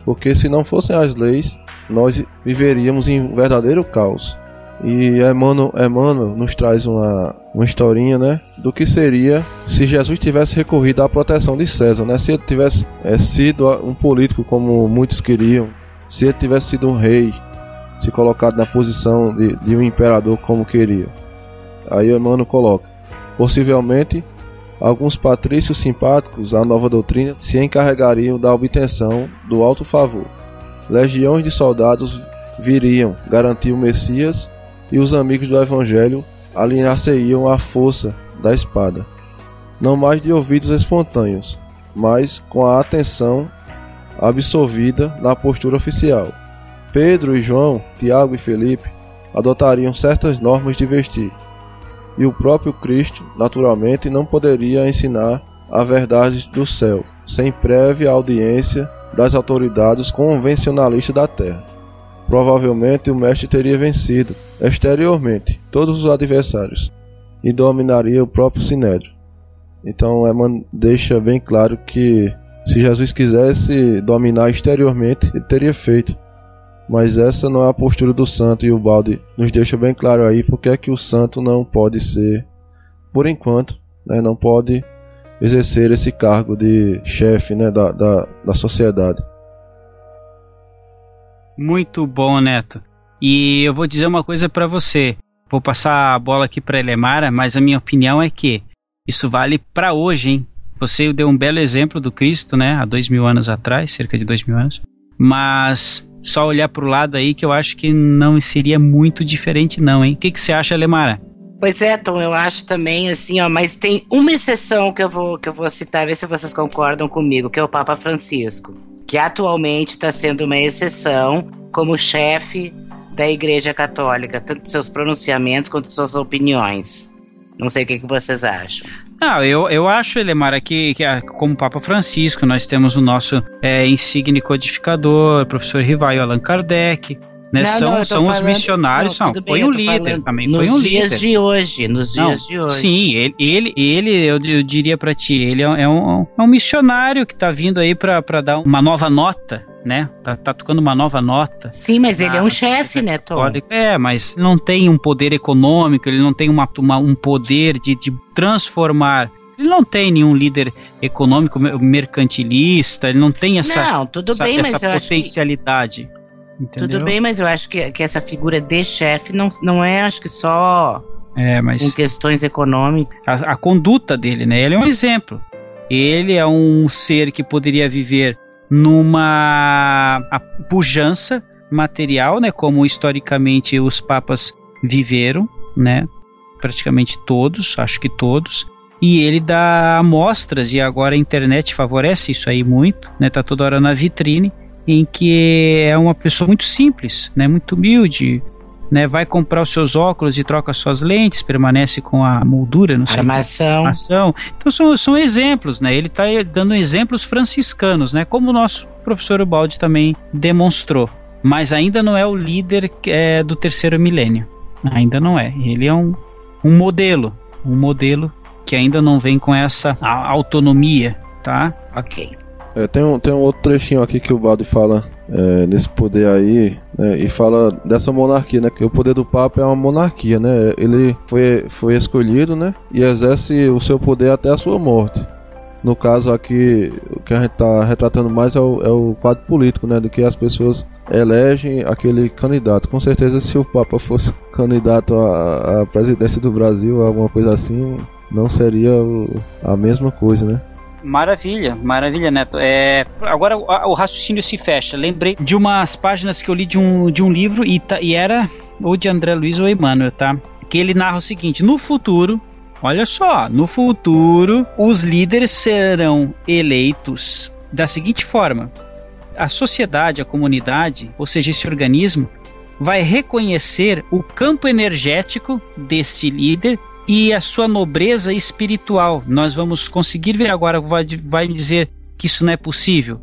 Porque se não fossem as leis, nós viveríamos em um verdadeiro caos. E Emmanuel, Emmanuel nos traz uma, uma historinha, né? Do que seria se Jesus tivesse recorrido à proteção de César, né? Se ele tivesse é, sido um político como muitos queriam, se ele tivesse sido um rei, se colocado na posição de, de um imperador como queria. Aí Emmanuel coloca: Possivelmente, alguns patrícios simpáticos à nova doutrina se encarregariam da obtenção do alto favor. Legiões de soldados viriam garantir o Messias e os amigos do Evangelho alinhar-se-iam à força da espada. Não mais de ouvidos espontâneos, mas com a atenção absorvida na postura oficial. Pedro e João, Tiago e Felipe adotariam certas normas de vestir, e o próprio Cristo, naturalmente, não poderia ensinar a verdade do céu, sem prévia audiência das autoridades convencionalistas da terra. Provavelmente o mestre teria vencido exteriormente todos os adversários e dominaria o próprio sinédrio. Então Eman deixa bem claro que se Jesus quisesse dominar exteriormente, ele teria feito. Mas essa não é a postura do santo e o balde nos deixa bem claro aí porque é que o santo não pode ser, por enquanto, né, não pode exercer esse cargo de chefe né, da, da, da sociedade. Muito bom, Neto. E eu vou dizer uma coisa para você. Vou passar a bola aqui para Elemara, mas a minha opinião é que isso vale para hoje, hein? Você deu um belo exemplo do Cristo, né? Há dois mil anos atrás, cerca de dois mil anos. Mas só olhar para o lado aí que eu acho que não seria muito diferente, não, hein? O que, que você acha, Lemara? Pois é, Tom, eu acho também assim, ó, mas tem uma exceção que eu vou, que eu vou citar, ver se vocês concordam comigo, que é o Papa Francisco, que atualmente está sendo uma exceção como chefe da Igreja Católica, tanto seus pronunciamentos quanto suas opiniões. Não sei o que, que vocês acham. Ah, eu, eu acho, Elemar, que, que como Papa Francisco, nós temos o nosso é, insigne codificador, professor Rivaio Allan Kardec, Né? Não, são não, são os falando- missionários, não, foi bem, um líder falando também, nos foi um dias líder. de hoje, nos dias de hoje. Sim, ele, ele, ele eu, eu diria pra ti, ele é, um- é um, é um missionário que tá vindo aí pra, pra dar uma nova nota, né? Tá, tá tocando uma nova nota. Sim, mas ele é um chefe, né, Tom? É, mas não tem um poder econômico, ele não tem uma, uma- um poder de, de transformar. Ele não tem nenhum líder econômico mer- mercantilista, ele não tem essa, não, tudo essa, bem, mas essa potencialidade. Entendeu? Tudo bem, mas eu acho que, que essa figura de chefe não, não é, acho que só É, mas questões econômicas. a, a conduta dele, né? Ele é um exemplo. Ele é um ser que poderia viver numa pujança material, né? Como historicamente os papas viveram, né? Praticamente todos, acho que todos. E ele dá amostras, e agora a internet favorece isso aí muito, né? Tá toda hora na vitrine, em que é uma pessoa muito simples, né? Muito humilde, né? Vai comprar os seus óculos e troca suas lentes, permanece com a moldura, não sei Armação. ação. Então são, são exemplos, né? Ele está dando exemplos franciscanos, né? Como o nosso professor Ubaldi também demonstrou. Mas ainda não é o líder é, do terceiro milênio. Ainda não é. Ele é um, um modelo. Um modelo que ainda não vem com essa autonomia, tá? Ok. É, tem, um, tem um outro trechinho aqui que o Baldi fala é, nesse poder aí, né, e fala dessa monarquia, né? Que o poder do Papa é uma monarquia, né? Ele foi, foi escolhido, né? E exerce o seu poder até a sua morte. No caso aqui, o que a gente tá retratando mais é o, é o quadro político, né? Do que as pessoas elegem aquele candidato. Com certeza, se o Papa fosse candidato à, à presidência do Brasil, alguma coisa assim, não seria o- a mesma coisa, né? Maravilha, maravilha, Neto. É, agora o, raciocínio se fecha. Lembrei de umas páginas que eu li de um, de um livro e, tá- e era ou de André Luiz ou Emmanuel, tá? Que ele narra o seguinte: no futuro, olha só, no futuro, os líderes serão eleitos da seguinte forma: a sociedade, a comunidade, ou seja, esse organismo, vai reconhecer o campo energético desse líder e a sua nobreza espiritual. Nós vamos conseguir ver agora, vai, vai me dizer que isso não é possível.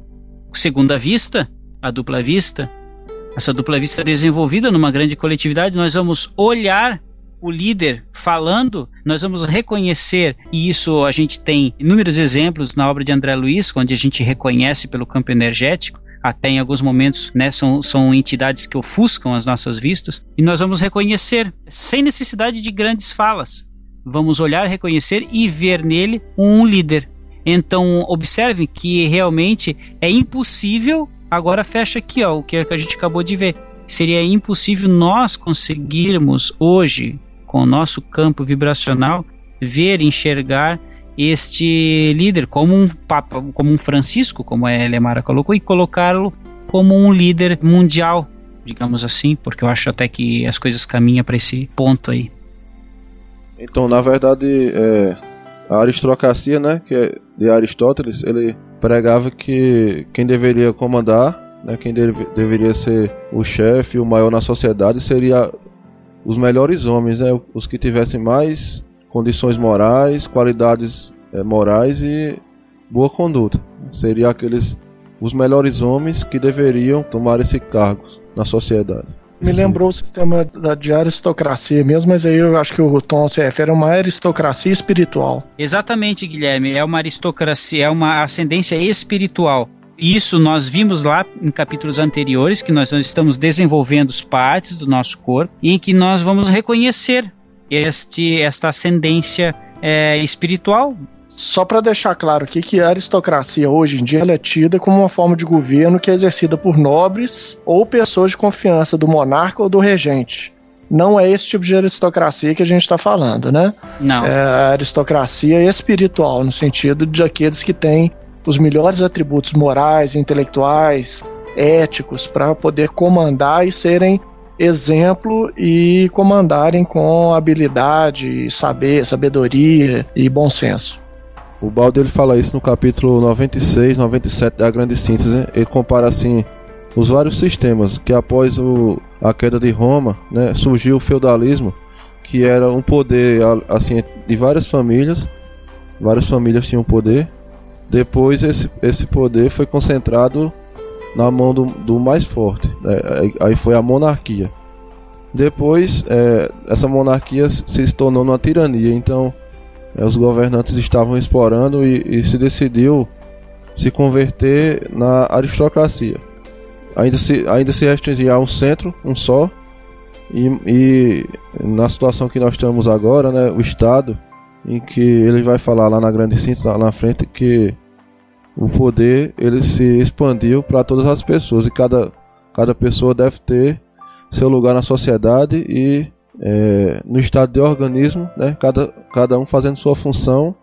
Segunda vista, a dupla vista, essa dupla vista desenvolvida numa grande coletividade, nós vamos olhar o líder falando, nós vamos reconhecer, e isso a gente tem inúmeros exemplos na obra de André Luiz, onde a gente reconhece pelo campo energético, até em alguns momentos né, são, são entidades que ofuscam as nossas vistas, e nós vamos reconhecer, sem necessidade de grandes falas. Vamos olhar, reconhecer e ver nele um líder. Então, observe que realmente é impossível. Agora, fecha aqui ó, o que a gente acabou de ver. Seria impossível nós conseguirmos hoje, com o nosso campo vibracional, ver, enxergar este líder como um papa, como um Francisco, como a Elemara colocou, e colocá-lo como um líder mundial, digamos assim, porque eu acho até que as coisas caminham para esse ponto aí. Então, na verdade, é, a aristocracia, né, que é de Aristóteles, ele pregava que quem deveria comandar, né, quem deve, deveria ser o chefe, o maior na sociedade, seria os melhores homens, né, os que tivessem mais condições morais, qualidades é, morais e boa conduta. Seria aqueles os melhores homens que deveriam tomar esse cargo na sociedade. Me Sim. lembrou o sistema da, de aristocracia mesmo, mas aí eu acho que o Tom se refere a uma aristocracia espiritual. Exatamente, Guilherme. É uma aristocracia, é uma ascendência espiritual. Isso nós vimos lá em capítulos anteriores, que nós estamos desenvolvendo as partes do nosso corpo, e em que nós vamos reconhecer este, esta ascendência é, espiritual. Só para deixar claro aqui que a aristocracia hoje em dia é tida como uma forma de governo que é exercida por nobres ou pessoas de confiança do monarca ou do regente. Não é esse tipo de aristocracia que a gente está falando, né? Não. É a aristocracia espiritual, no sentido de aqueles que têm os melhores atributos morais, intelectuais, éticos, para poder comandar e serem exemplo e comandarem com habilidade, saber, sabedoria e bom senso. O Balde ele fala isso no capítulo 96, 97 da Grande Síntese. Ele compara assim os vários sistemas que após o, a queda de Roma, né, surgiu o feudalismo, que era um poder assim de várias famílias, várias famílias tinham poder. Depois esse, esse poder foi concentrado na mão do, do mais forte. É, aí foi a monarquia. Depois, é, essa monarquia se tornou uma tirania. Então, os governantes estavam explorando e, e, se decidiu se converter na aristocracia. Ainda se, ainda se restringia a um centro, um só. E, e na situação que nós estamos agora, né, o Estado, em que ele vai falar lá na grande síntese, lá na frente, que o poder ele se expandiu para todas as pessoas e cada, cada pessoa deve ter seu lugar na sociedade e é, no estado de organismo, né, cada, cada um fazendo sua função.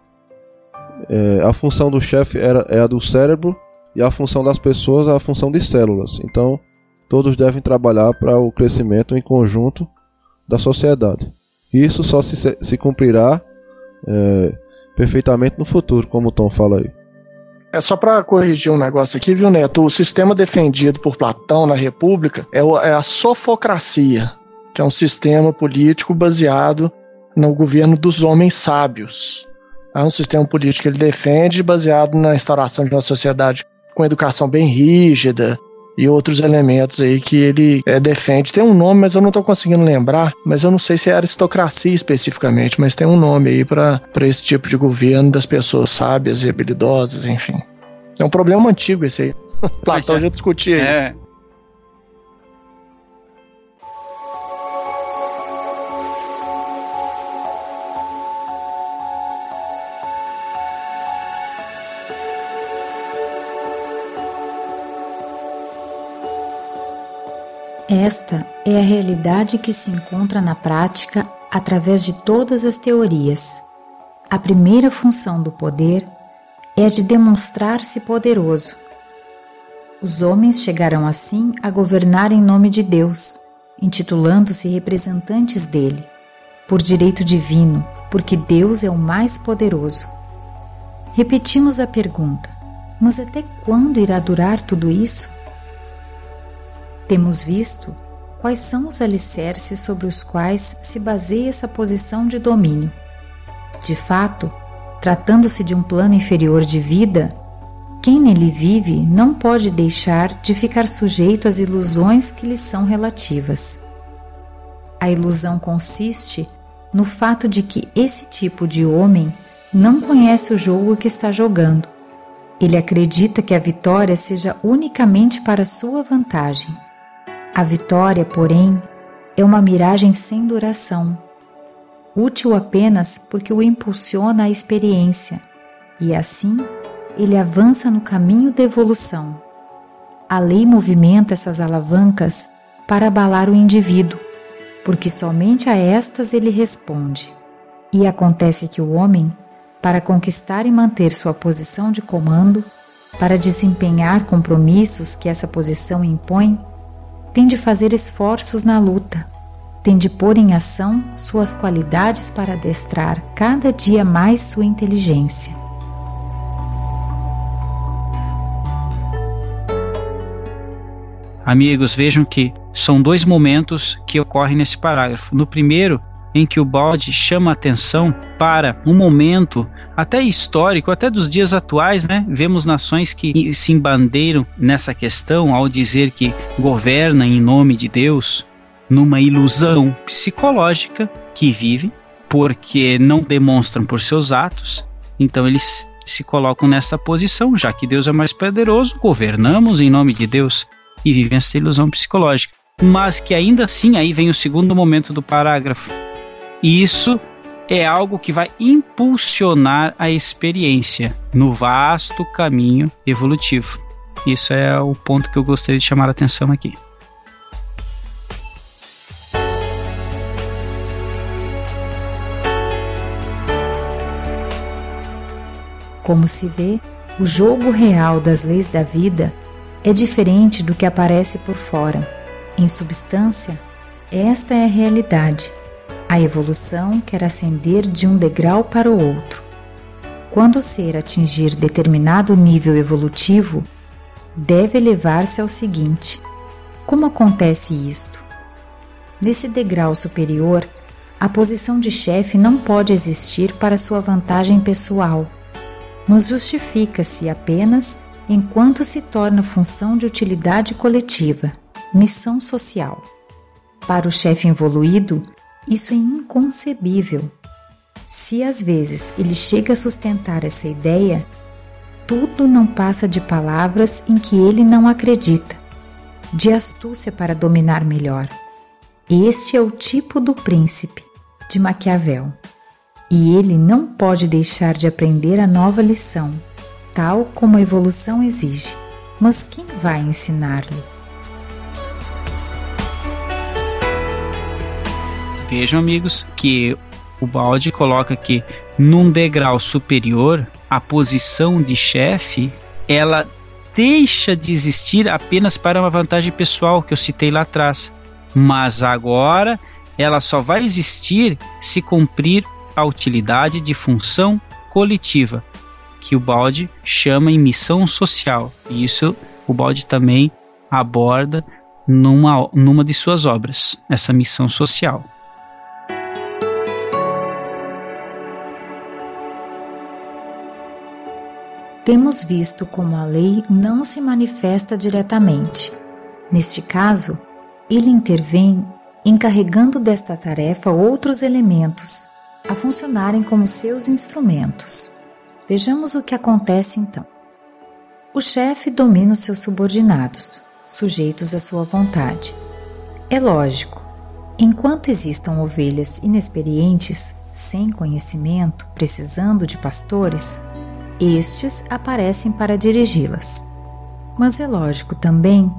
É, a função do chefe é a do cérebro e a função das pessoas é a função de células. Então, todos devem trabalhar para o crescimento em conjunto da sociedade. Isso só se, se cumprirá é, perfeitamente no futuro, como o Tom fala aí. É só para corrigir um negócio aqui, viu, Neto? O sistema defendido por Platão na República é, é a sofocracia, que é um sistema político baseado no governo dos homens sábios. É um sistema político que ele defende baseado na instauração de uma sociedade com educação bem rígida, e outros elementos aí que ele é, defende. Tem um nome, mas eu não estou conseguindo lembrar, mas eu não sei se é aristocracia especificamente, mas tem um nome aí para esse tipo de governo das pessoas sábias e habilidosas, enfim. É um problema antigo esse aí. Platão é. já discutia é. isso. Esta é a realidade que se encontra na prática através de todas as teorias. A primeira função do poder é a de demonstrar-se poderoso. Os homens chegarão assim a governar em nome de Deus, intitulando-se representantes dele, por direito divino, porque Deus é o mais poderoso. Repetimos a pergunta: mas até quando irá durar tudo isso? Temos visto quais são os alicerces sobre os quais se baseia essa posição de domínio. De fato, tratando-se de um plano inferior de vida, quem nele vive não pode deixar de ficar sujeito às ilusões que lhe são relativas. A ilusão consiste no fato de que esse tipo de homem não conhece o jogo que está jogando. Ele acredita que a vitória seja unicamente para sua vantagem. A vitória, porém, é uma miragem sem duração, útil apenas porque o impulsiona à experiência, e assim ele avança no caminho da evolução. A lei movimenta essas alavancas para abalar o indivíduo, porque somente a estas ele responde. E acontece que o homem, para conquistar e manter sua posição de comando, para desempenhar compromissos que essa posição impõe, tem de fazer esforços na luta, tem de pôr em ação suas qualidades para adestrar cada dia mais sua inteligência. Amigos, vejam que são dois momentos que ocorrem nesse parágrafo. No primeiro, em que o Bode chama atenção para um momento até histórico, até dos dias atuais, né? Vemos nações que se embandeiram nessa questão ao dizer que governam em nome de Deus, numa ilusão psicológica que vivem, porque não demonstram por seus atos, então eles se colocam nessa posição, já que Deus é mais poderoso, governamos em nome de Deus e vivem essa ilusão psicológica. Mas que ainda assim, aí vem o segundo momento do parágrafo, isso é algo que vai impulsionar a experiência no vasto caminho evolutivo. Isso é o ponto que eu gostaria de chamar a atenção aqui. Como se vê, o jogo real das leis da vida é diferente do que aparece por fora. Em substância, esta é a realidade a evolução quer ascender de um degrau para o outro. Quando o ser atingir determinado nível evolutivo, deve elevar-se ao seguinte: como acontece isto? Nesse degrau superior, a posição de chefe não pode existir para sua vantagem pessoal, mas justifica-se apenas enquanto se torna função de utilidade coletiva. missão social. Para o chefe evoluído, isso é inconcebível. Se às vezes ele chega a sustentar essa ideia, tudo não passa de palavras em que ele não acredita, de astúcia para dominar melhor. Este é o tipo do príncipe de Maquiavel. E ele não pode deixar de aprender a nova lição, tal como a evolução exige. Mas quem vai ensinar-lhe? Vejam, amigos, que o balde coloca que num degrau superior, a posição de chefe, ela deixa de existir apenas para uma vantagem pessoal que eu citei lá atrás. Mas agora ela só vai existir se cumprir a utilidade de função coletiva, que o balde chama em missão social. E isso o balde também aborda numa, numa de suas obras, essa missão social. Temos visto como a lei não se manifesta diretamente. Neste caso, ele intervém encarregando desta tarefa outros elementos a funcionarem como seus instrumentos. Vejamos o que acontece então. O chefe domina os seus subordinados, sujeitos à sua vontade. É lógico, enquanto existam ovelhas inexperientes, sem conhecimento, precisando de pastores, estes aparecem para dirigi-las. Mas é lógico também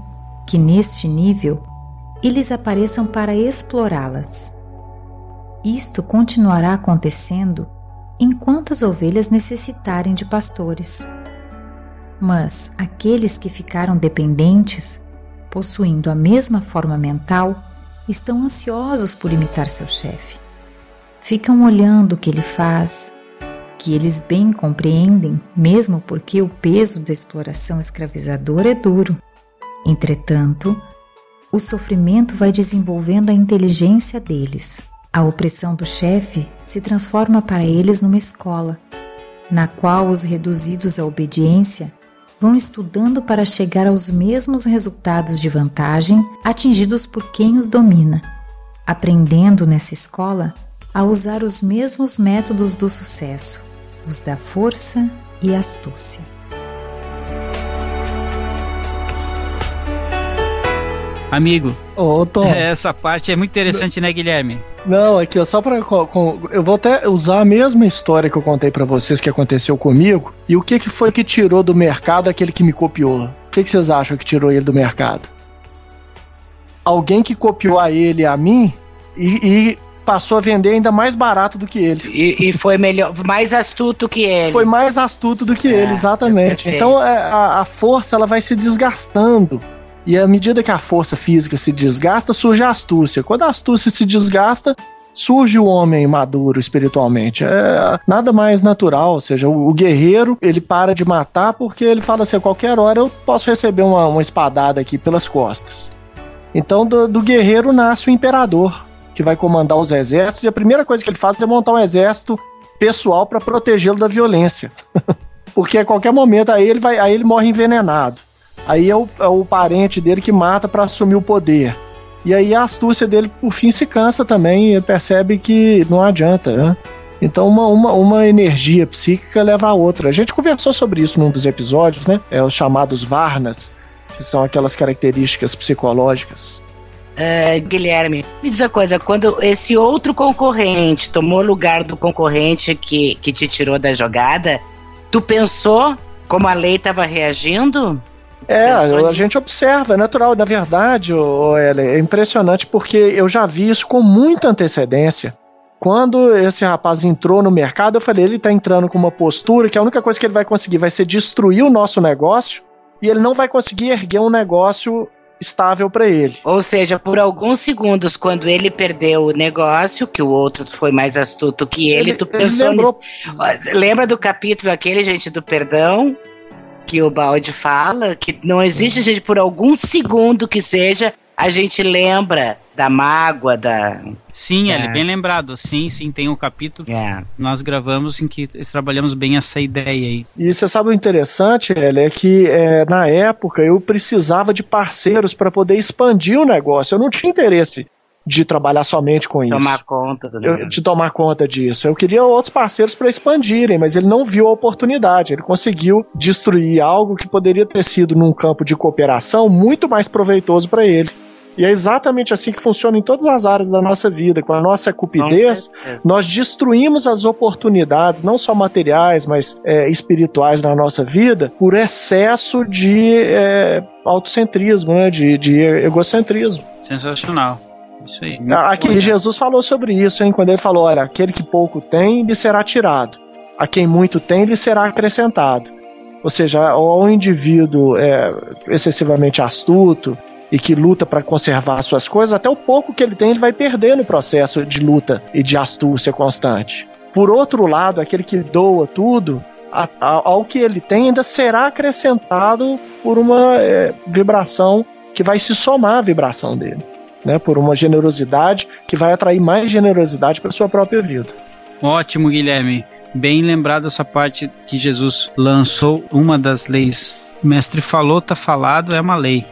que neste nível eles apareçam para explorá-las. Isto continuará acontecendo enquanto as ovelhas necessitarem de pastores. Mas aqueles que ficaram dependentes, possuindo a mesma forma mental, estão ansiosos por imitar seu chefe. Ficam olhando o que ele faz, que eles bem compreendem, mesmo porque o peso da exploração escravizadora é duro. Entretanto, o sofrimento vai desenvolvendo a inteligência deles. A opressão do chefe se transforma para eles numa escola, na qual os reduzidos à obediência vão estudando para chegar aos mesmos resultados de vantagem atingidos por quem os domina, aprendendo nessa escola a usar os mesmos métodos do sucesso, os da força e astúcia. Amigo, Ô, Tom. essa parte é muito interessante, né, Guilherme? Não, aqui ó, só para eu vou até usar a mesma história que eu contei para vocês que aconteceu comigo e o que que foi que tirou do mercado aquele que me copiou. O que que vocês acham que tirou ele do mercado? Alguém que copiou a ele e a mim e, e passou a vender ainda mais barato do que ele. E, e foi melhor, mais astuto que ele. Foi mais astuto do que É, ele, exatamente. Então é, a, a força ela vai se desgastando. E à medida que a força física se desgasta, surge a astúcia. Quando a astúcia se desgasta, surge o homem maduro espiritualmente. É nada mais natural. Ou seja, o, o guerreiro ele para de matar porque ele fala assim: a qualquer hora eu posso receber uma, uma espadada aqui pelas costas. Então do, do guerreiro nasce o imperador, que vai comandar os exércitos. E a primeira coisa que ele faz é montar um exército pessoal para protegê-lo da violência. porque a qualquer momento aí ele, vai, aí ele morre envenenado. Aí é o, é o parente dele que mata para assumir o poder. E aí a astúcia dele, por fim, se cansa também e percebe que não adianta, né? Então uma, uma, uma energia psíquica leva a outra. A gente conversou sobre isso num dos episódios, né? É os chamados Varnas, que são aquelas características psicológicas. É, Guilherme, me diz uma coisa, quando esse outro concorrente tomou lugar do concorrente que, que te tirou da jogada, tu pensou como a lei estava reagindo? É, Pensou a nisso? gente observa, é natural. Na verdade, ô, Ellen, é impressionante porque eu já vi isso com muita antecedência. Quando esse rapaz entrou no mercado, eu falei, ele tá entrando com uma postura que a única coisa que ele vai conseguir vai ser destruir o nosso negócio e ele não vai conseguir erguer um negócio estável para ele. Ou seja, por alguns segundos, quando ele perdeu o negócio, que o outro foi mais astuto que ele, tu pensou lembrou, nisso. Ó, Lembra do capítulo aquele, gente, do perdão? Que o Balde fala que não existe, gente, por algum segundo que seja, a gente lembra da mágoa, da. Sim, É. bem lembrado. Sim, sim, tem um capítulo. É. Nós gravamos em que trabalhamos bem essa ideia aí. E você sabe o interessante, ele é que é, na época eu precisava de parceiros para poder expandir o negócio. Eu não tinha interesse de trabalhar somente com isso. Tomar conta do Eu- negócio. de tomar conta disso. Eu queria outros parceiros para expandirem, mas ele não viu a oportunidade. Ele conseguiu destruir algo que poderia ter sido num campo de cooperação muito mais proveitoso para ele. E é exatamente assim que funciona em todas as áreas da nossa vida. Com a nossa cupidez, nós destruímos as oportunidades, não só materiais, mas é, espirituais na nossa vida, por excesso de é, autocentrismo, né? de, de egocentrismo. Sensacional. Isso aí. Aqui, Jesus falou sobre isso, hein? Quando ele falou: olha, aquele que pouco tem, lhe será tirado. A quem muito tem, lhe será acrescentado. Ou seja, ao indivíduo é, excessivamente astuto e que luta para conservar as suas coisas, até o pouco que ele tem, ele vai perder no processo de luta e de astúcia constante. Por outro lado, aquele que doa tudo, ao que ele tem, ainda será acrescentado por uma é, vibração que vai se somar à vibração dele né, por uma generosidade que vai atrair mais generosidade para sua própria vida. Ótimo, Guilherme. Bem lembrado essa parte que Jesus lançou uma das leis. O mestre falou, tá falado, é uma lei.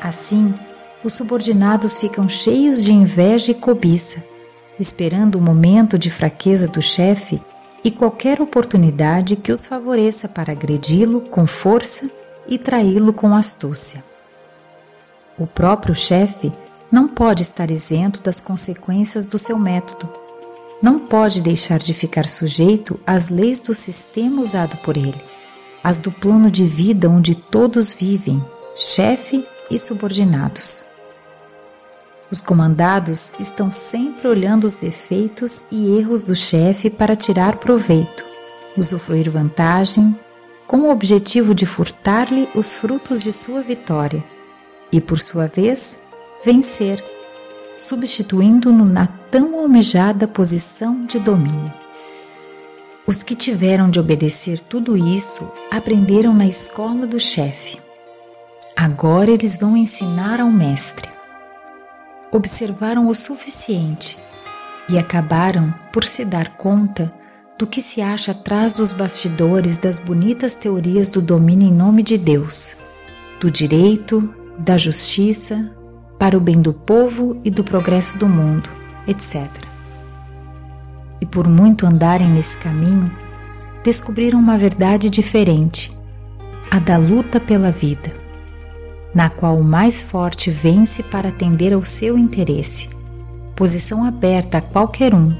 Assim, os subordinados ficam cheios de inveja e cobiça, esperando o momento de fraqueza do chefe e qualquer oportunidade que os favoreça para agredi-lo com força e traí-lo com astúcia. O próprio chefe não pode estar isento das consequências do seu método. Não pode deixar de ficar sujeito às leis do sistema usado por ele, as do plano de vida onde todos vivem, chefe e subordinados. Os comandados estão sempre olhando os defeitos e erros do chefe para tirar proveito, usufruir vantagem, com o objetivo de furtar-lhe os frutos de sua vitória e, por sua vez, vencer, substituindo-no na tão almejada posição de domínio. Os que tiveram de obedecer tudo isso aprenderam na escola do chefe. Agora eles vão ensinar ao mestre. Observaram o suficiente e acabaram por se dar conta do que se acha atrás dos bastidores das bonitas teorias do domínio em nome de Deus, do direito, da justiça, para o bem do povo e do progresso do mundo, etc. E por muito andarem nesse caminho, descobriram uma verdade diferente, a da luta pela vida na qual o mais forte vence para atender ao seu interesse, posição aberta a qualquer um,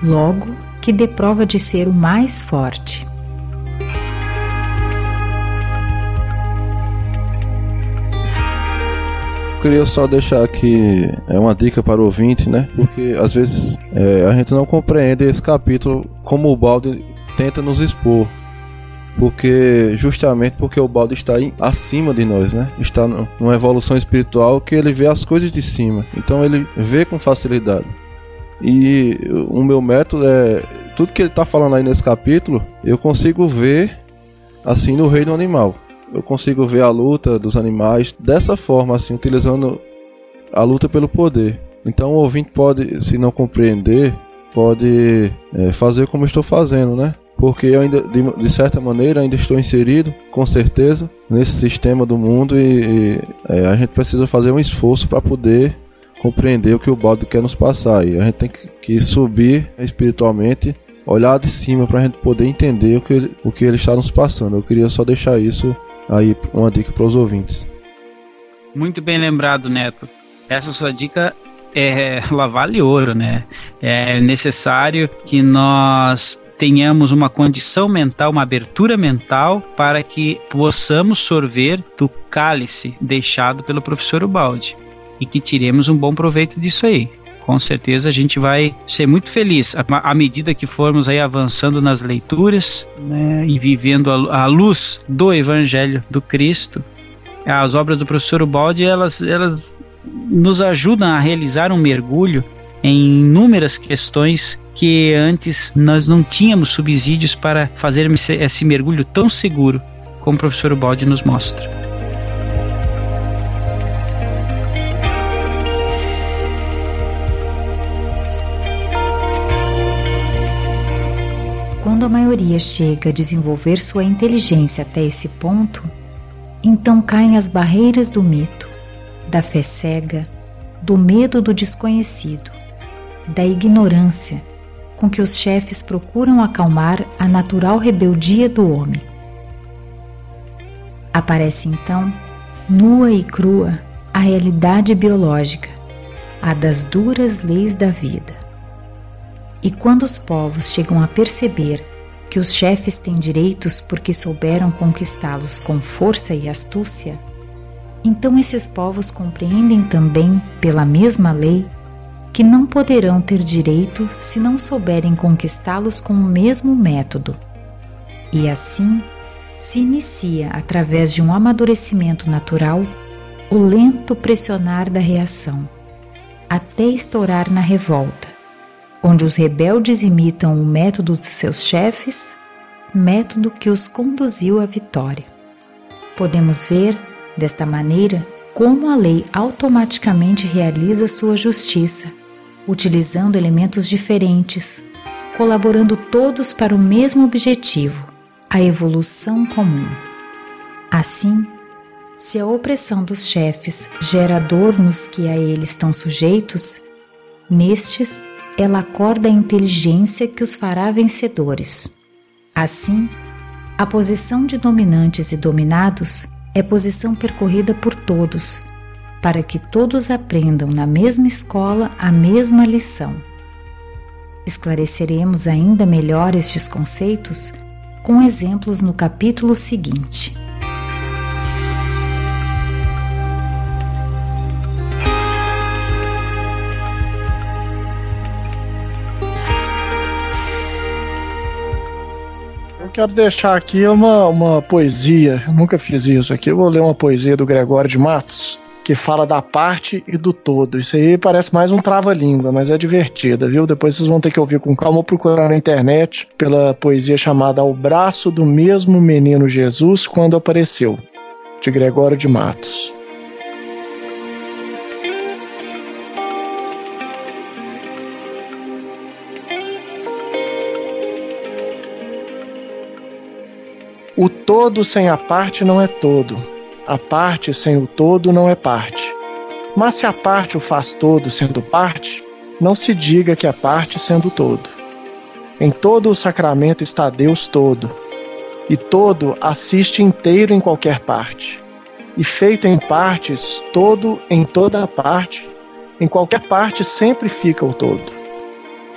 logo que dê prova de ser o mais forte. Queria só deixar aqui é uma dica para o ouvinte, né? Porque às vezes é, a gente não compreende esse capítulo como o balde tenta nos expor. Porque justamente porque o balde está em- acima de nós, né? Está numa evolução espiritual que ele vê as coisas de cima. Então ele vê com facilidade. E o meu método é tudo que ele está falando aí nesse capítulo, eu consigo ver assim no reino animal. Eu consigo ver a luta dos animais dessa forma, assim, utilizando a luta pelo poder. Então o ouvinte pode, se não compreender, pode é, fazer como estou fazendo, né? Porque eu ainda, de, de certa maneira, ainda estou inserido, com certeza, nesse sistema do mundo e, e, é, a gente precisa fazer um esforço para poder compreender o que o balde quer nos passar. E a gente tem que, que subir espiritualmente, olhar de cima para a gente poder entender o que, o que ele está nos passando. Eu queria só deixar isso aí, uma dica para os ouvintes. Muito bem lembrado, Neto. Essa sua dica é ela vale ouro, né? É necessário que nós tenhamos uma condição mental, uma abertura mental para que possamos sorver do cálice deixado pelo professor Ubaldi e que tiremos um bom proveito disso aí. Com certeza a gente vai ser muito feliz à medida que formos aí avançando nas leituras né, e vivendo a, a luz do Evangelho do Cristo as obras do professor Ubaldi, elas, elas nos ajudam a realizar um mergulho em inúmeras questões que antes nós não tínhamos subsídios para fazer esse mergulho tão seguro como o professor Baldi nos mostra. Quando a maioria chega a desenvolver sua inteligência até esse ponto, então caem as barreiras do mito, da fé cega, do medo do desconhecido, da ignorância com que os chefes procuram acalmar a natural rebeldia do homem. Aparece então, nua e crua, a realidade biológica, a das duras leis da vida. E quando os povos chegam a perceber que os chefes têm direitos porque souberam conquistá-los com força e astúcia, então esses povos compreendem também, pela mesma lei, que não poderão ter direito se não souberem conquistá-los com o mesmo método. E assim se inicia, através de um amadurecimento natural, o lento pressionar da reação, até estourar na revolta, onde os rebeldes imitam o método de seus chefes, método que os conduziu à vitória. Podemos ver, desta maneira, como a lei automaticamente realiza sua justiça utilizando elementos diferentes, colaborando todos para o mesmo objetivo, a evolução comum. Assim, se a opressão dos chefes gera dor nos que a eles estão sujeitos, nestes ela acorda a inteligência que os fará vencedores. Assim, a posição de dominantes e dominados é posição percorrida por todos para que todos aprendam na mesma escola a mesma lição. Esclareceremos ainda melhor estes conceitos com exemplos no capítulo seguinte. Quero deixar aqui uma, uma poesia. Eu nunca fiz isso aqui. Eu vou ler uma poesia do Gregório de Matos que fala da parte e do todo. Isso aí parece mais um trava-língua, mas é divertida, viu? Depois vocês vão ter que ouvir com calma ou procurar na internet pela poesia chamada Ao Braço do Mesmo Menino Jesus Quando Apareceu, de Gregório de Matos. O todo sem a parte não é todo a parte sem o todo não é parte. Mas se a parte o faz todo sendo parte, não se diga que é parte sendo todo. Em todo o sacramento está Deus todo, e todo assiste inteiro em qualquer parte. E feito em partes, todo em toda parte, em qualquer parte sempre fica o todo.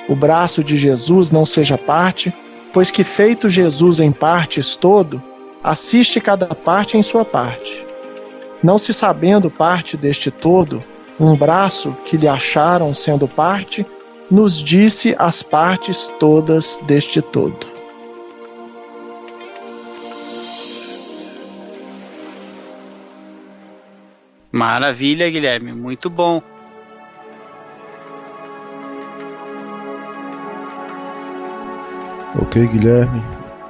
O braço de Jesus não seja parte, pois que feito Jesus em partes todo, assiste cada parte em sua parte. Não se sabendo parte deste todo, um braço que lhe acharam sendo parte, nos disse as partes todas deste todo. Maravilha, Guilherme, muito bom. Ok, Guilherme,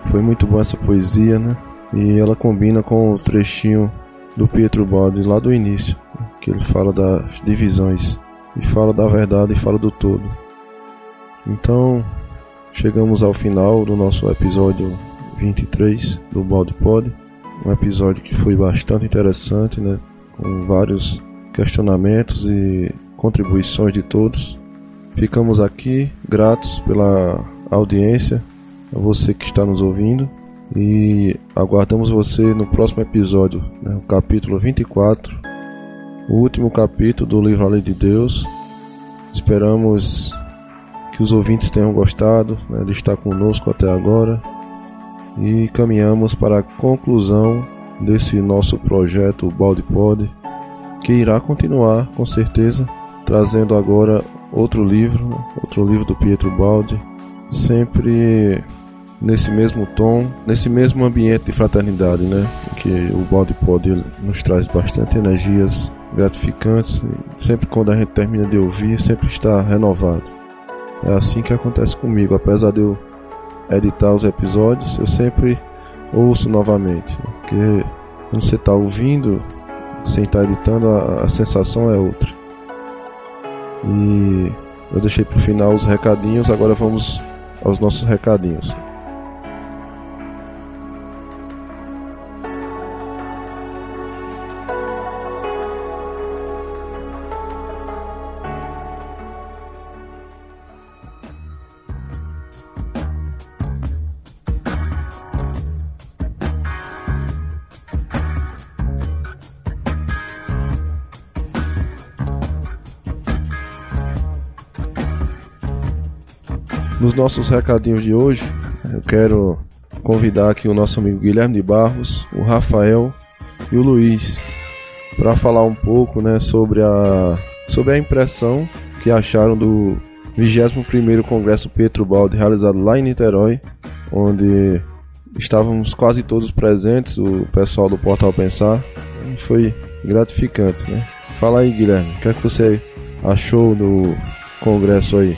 foi muito boa essa poesia, né? E ela combina com o trechinho do Pietro Baldi lá do início, que ele fala das divisões e fala da verdade e fala do todo. Então, chegamos ao final do nosso episódio 23 do Baldi Pod, um episódio que foi bastante interessante, né, com vários questionamentos e contribuições de todos. Ficamos aqui gratos pela audiência, a você que está nos ouvindo. E aguardamos você no próximo episódio, né, o capítulo 24, o último capítulo do livro A Lei de Deus. Esperamos que os ouvintes tenham gostado né, de estar conosco até agora e caminhamos para a conclusão desse nosso projeto Balde Pod, que irá continuar com certeza, trazendo agora outro livro, outro livro do Pietro Baldi, sempre nesse mesmo tom, nesse mesmo ambiente de fraternidade, né? Que o Balde pode nos traz bastante energias gratificantes. Sempre quando a gente termina de ouvir, sempre está renovado. É assim que acontece comigo. Apesar de eu editar os episódios, eu sempre ouço novamente. Porque quando você está ouvindo, sem estar tá editando, a, a sensação é outra. E eu deixei para o final os recadinhos, agora vamos aos nossos recadinhos. Nos nossos recadinhos de hoje, eu quero convidar aqui o nosso amigo Guilherme de Barros, o Rafael e o Luiz para falar um pouco, né, sobre a sobre a impressão que acharam do 21º Congresso Petro Balde realizado lá em Niterói, onde estávamos quase todos presentes, o pessoal do Portal Pensar. Foi gratificante, né? Fala aí, Guilherme, o que é que você achou do congresso aí?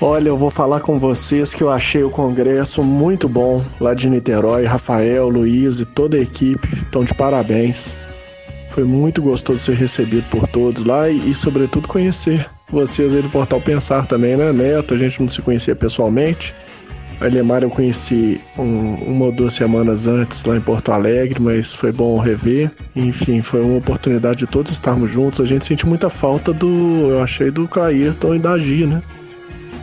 Olha, eu vou falar com vocês que eu achei o congresso muito bom lá de Niterói. Rafael, Luiz e toda a equipe estão de parabéns. Foi muito gostoso ser recebido por todos lá e, e, sobretudo, conhecer vocês aí do Portal Pensar também, né, Neto? A gente não se conhecia pessoalmente. A Lemar eu conheci um, uma ou duas semanas antes lá em Porto Alegre, mas foi bom rever. Enfim, foi uma oportunidade de todos estarmos juntos. A gente sentiu muita falta do, eu achei, do Clairton e da Gi, né?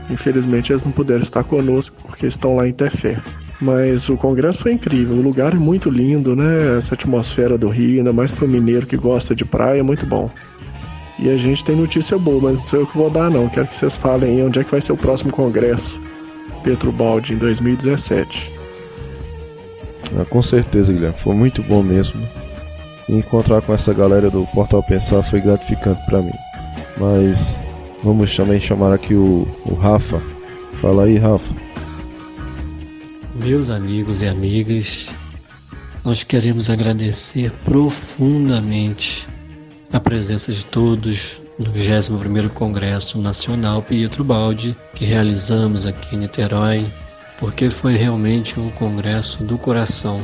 Infelizmente eles não puderam estar conosco porque estão lá em Tefé. Mas o congresso foi incrível, o lugar é muito lindo, né? Essa atmosfera do Rio, ainda mais para o mineiro que gosta de praia, é muito bom. E a gente tem notícia boa, mas não sou eu que vou dar não. Quero que vocês falem onde é que vai ser o próximo congresso Petro Baldi em 2017. Ah, com certeza, Guilherme. Foi muito bom mesmo. Encontrar com essa galera do Portal Pensar foi gratificante para mim. Mas Vamos também chamar aqui o, o Rafa. Fala aí, Rafa. Meus amigos e amigas, nós queremos agradecer profundamente a presença de todos no 21º Congresso Nacional Pietro Baldi, que realizamos aqui em Niterói, porque foi realmente um congresso do coração,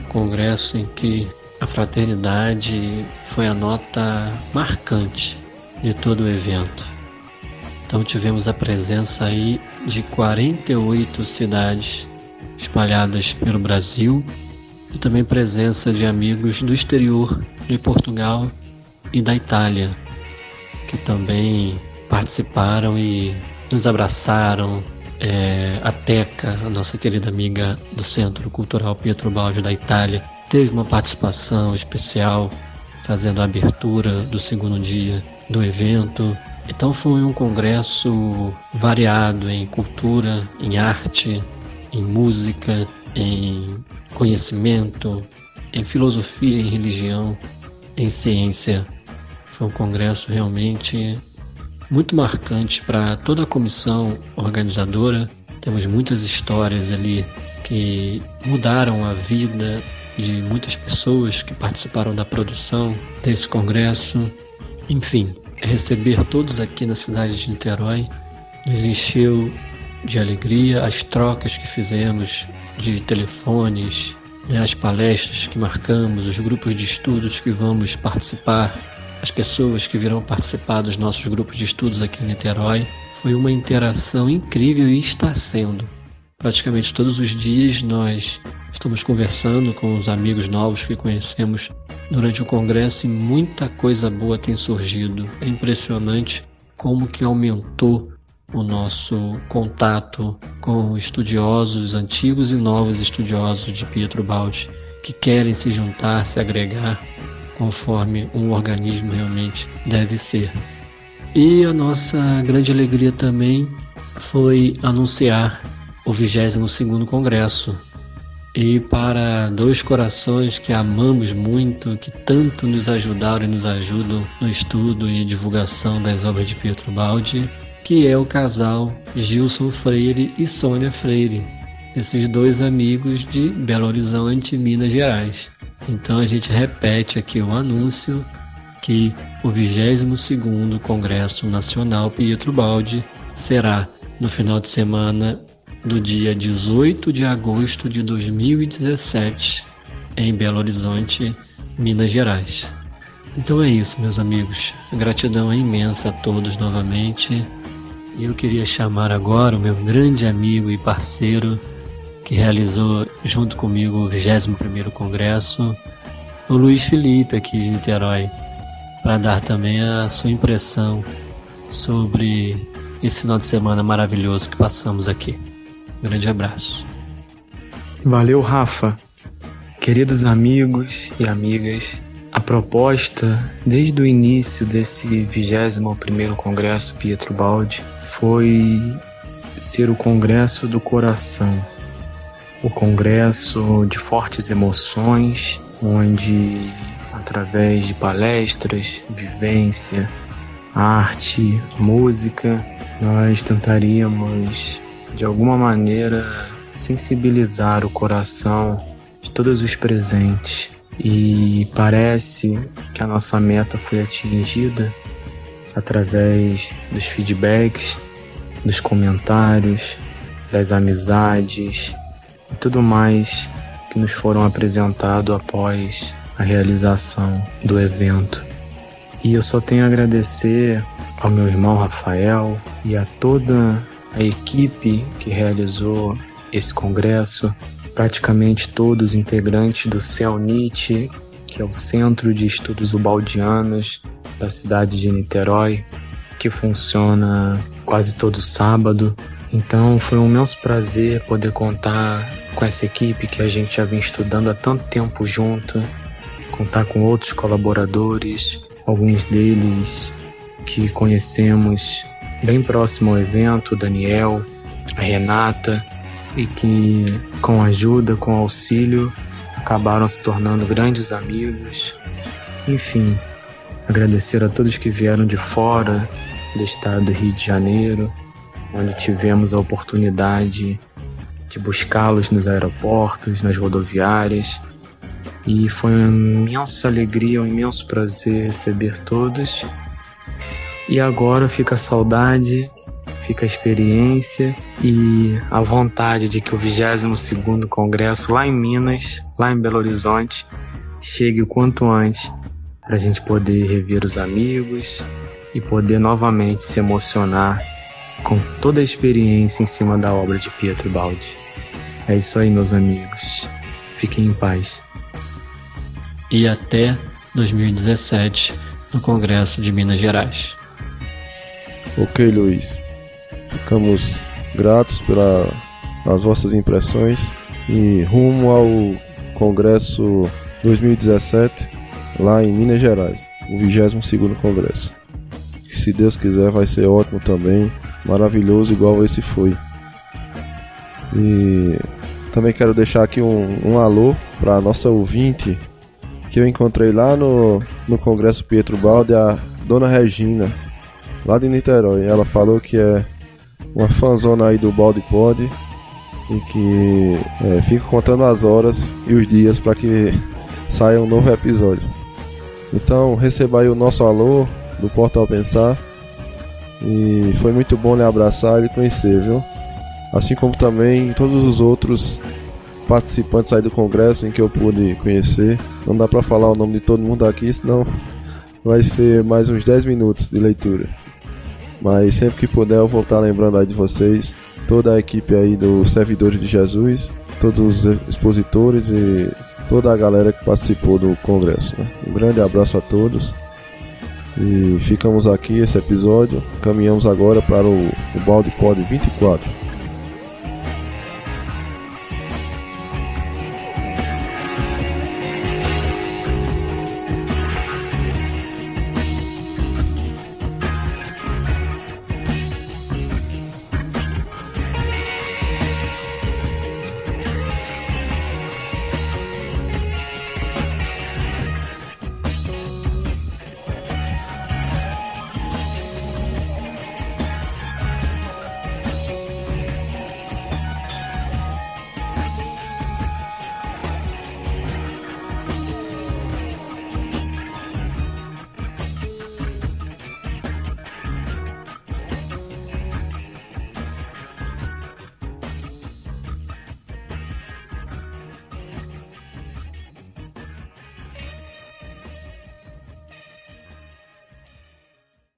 um congresso em que a fraternidade foi a nota marcante de todo o evento. Então tivemos a presença aí de 48 cidades espalhadas pelo Brasil e também presença de amigos do exterior de Portugal e da Itália, que também participaram e nos abraçaram. É, a Teca, a nossa querida amiga do Centro Cultural Pietro Baldi da Itália, teve uma participação especial fazendo a abertura do segundo dia do evento. Então foi um congresso variado em cultura, em arte, em música, em conhecimento, em filosofia, em religião, em ciência. Foi um congresso realmente muito marcante para toda a comissão organizadora. Temos muitas histórias ali que mudaram a vida de muitas pessoas que participaram da produção desse congresso. Enfim, receber todos aqui na cidade de Niterói nos encheu de alegria as trocas que fizemos de telefones, né, as palestras que marcamos, os grupos de estudos que vamos participar, as pessoas que virão participar dos nossos grupos de estudos aqui em Niterói. Foi uma interação incrível e está sendo. Praticamente todos os dias nós estamos conversando com os amigos novos que conhecemos durante o congresso e muita coisa boa tem surgido. É impressionante como que aumentou o nosso contato com estudiosos antigos e novos estudiosos de Pietro Baldi que querem se juntar, se agregar conforme um organismo realmente deve ser. E a nossa grande alegria também foi anunciar o 22º congresso e para dois corações que amamos muito, que tanto nos ajudaram e nos ajudam no estudo e divulgação das obras de Pietro Baldi, que é o casal Gilson Freire e Sônia Freire, esses dois amigos de Belo Horizonte, Minas Gerais. Então a gente repete aqui o anúncio que o 22º Congresso Nacional Pietro Baldi será no final de semana do dia 18 de agosto de 2017 em Belo Horizonte, Minas Gerais. Então é isso, meus amigos. Gratidão imensa a todos novamente. E eu queria chamar agora o meu grande amigo e parceiro que realizou junto comigo o 21º Congresso, o Luiz Felipe aqui de Niterói, para dar também a sua impressão sobre esse final de semana maravilhoso que passamos aqui. Grande abraço. Valeu, Rafa. Queridos amigos e amigas, a proposta desde o início desse 21º Congresso Pietro Baldi foi ser o congresso do coração, o congresso de fortes emoções, onde através de palestras, vivência, arte, música, nós tentaríamos de alguma maneira sensibilizar o coração de todos os presentes e parece que a nossa meta foi atingida através dos feedbacks, dos comentários, das amizades e tudo mais que nos foram apresentados após a realização do evento. E eu só tenho a agradecer ao meu irmão Rafael e a toda a equipe que realizou esse congresso, praticamente todos integrantes do CELNIT, que é o Centro de Estudos Ubaldianos da cidade de Niterói, que funciona quase todo sábado. Então foi um imenso prazer poder contar com essa equipe que a gente já vem estudando há tanto tempo junto, contar com outros colaboradores, alguns deles que conhecemos bem próximo ao evento, Daniel, a Renata, e que com ajuda, com auxílio, acabaram se tornando grandes amigos. Enfim, agradecer a todos que vieram de fora do estado do Rio de Janeiro, onde tivemos a oportunidade de buscá-los nos aeroportos, nas rodoviárias. E foi uma imensa alegria, um imenso prazer receber todos. E agora fica a saudade fica a experiência e a vontade de que o 22º Congresso lá em Minas, lá em Belo Horizonte, chegue o quanto antes para a gente poder rever os amigos e poder novamente se emocionar com toda a experiência em cima da obra de Pietro Baldi. É isso aí, meus amigos. Fiquem em paz. E até 2017 no Congresso de Minas Gerais. Ok, Luiz. Ficamos gratos pelas vossas impressões e rumo ao Congresso 2017 lá em Minas Gerais, o 22º Congresso. Se Deus quiser vai ser ótimo também, maravilhoso igual esse foi. E também quero deixar aqui um, um alô para a nossa ouvinte que eu encontrei lá no, no Congresso Pietro Balde, a Dona Regina, lá de Niterói. Ela falou que é uma fanzona aí do Balde Pod e que é, fica contando as horas e os dias para que saia um novo episódio. Então receba aí o nosso alô do Portal Pensar e foi muito bom lhe abraçar e conhecer, viu? Assim como também todos os outros participantes aí do congresso em que eu pude conhecer. Não dá para falar o nome de todo mundo aqui, senão vai ser mais uns 10 minutos de leitura. Mas sempre que puder eu vou estar lembrando aí de vocês, toda a equipe aí dos Servidores de Jesus, todos os expositores e toda a galera que participou do congresso. Né? Um grande abraço a todos. E ficamos aqui esse episódio. Caminhamos agora para o, o Balde Pod 24.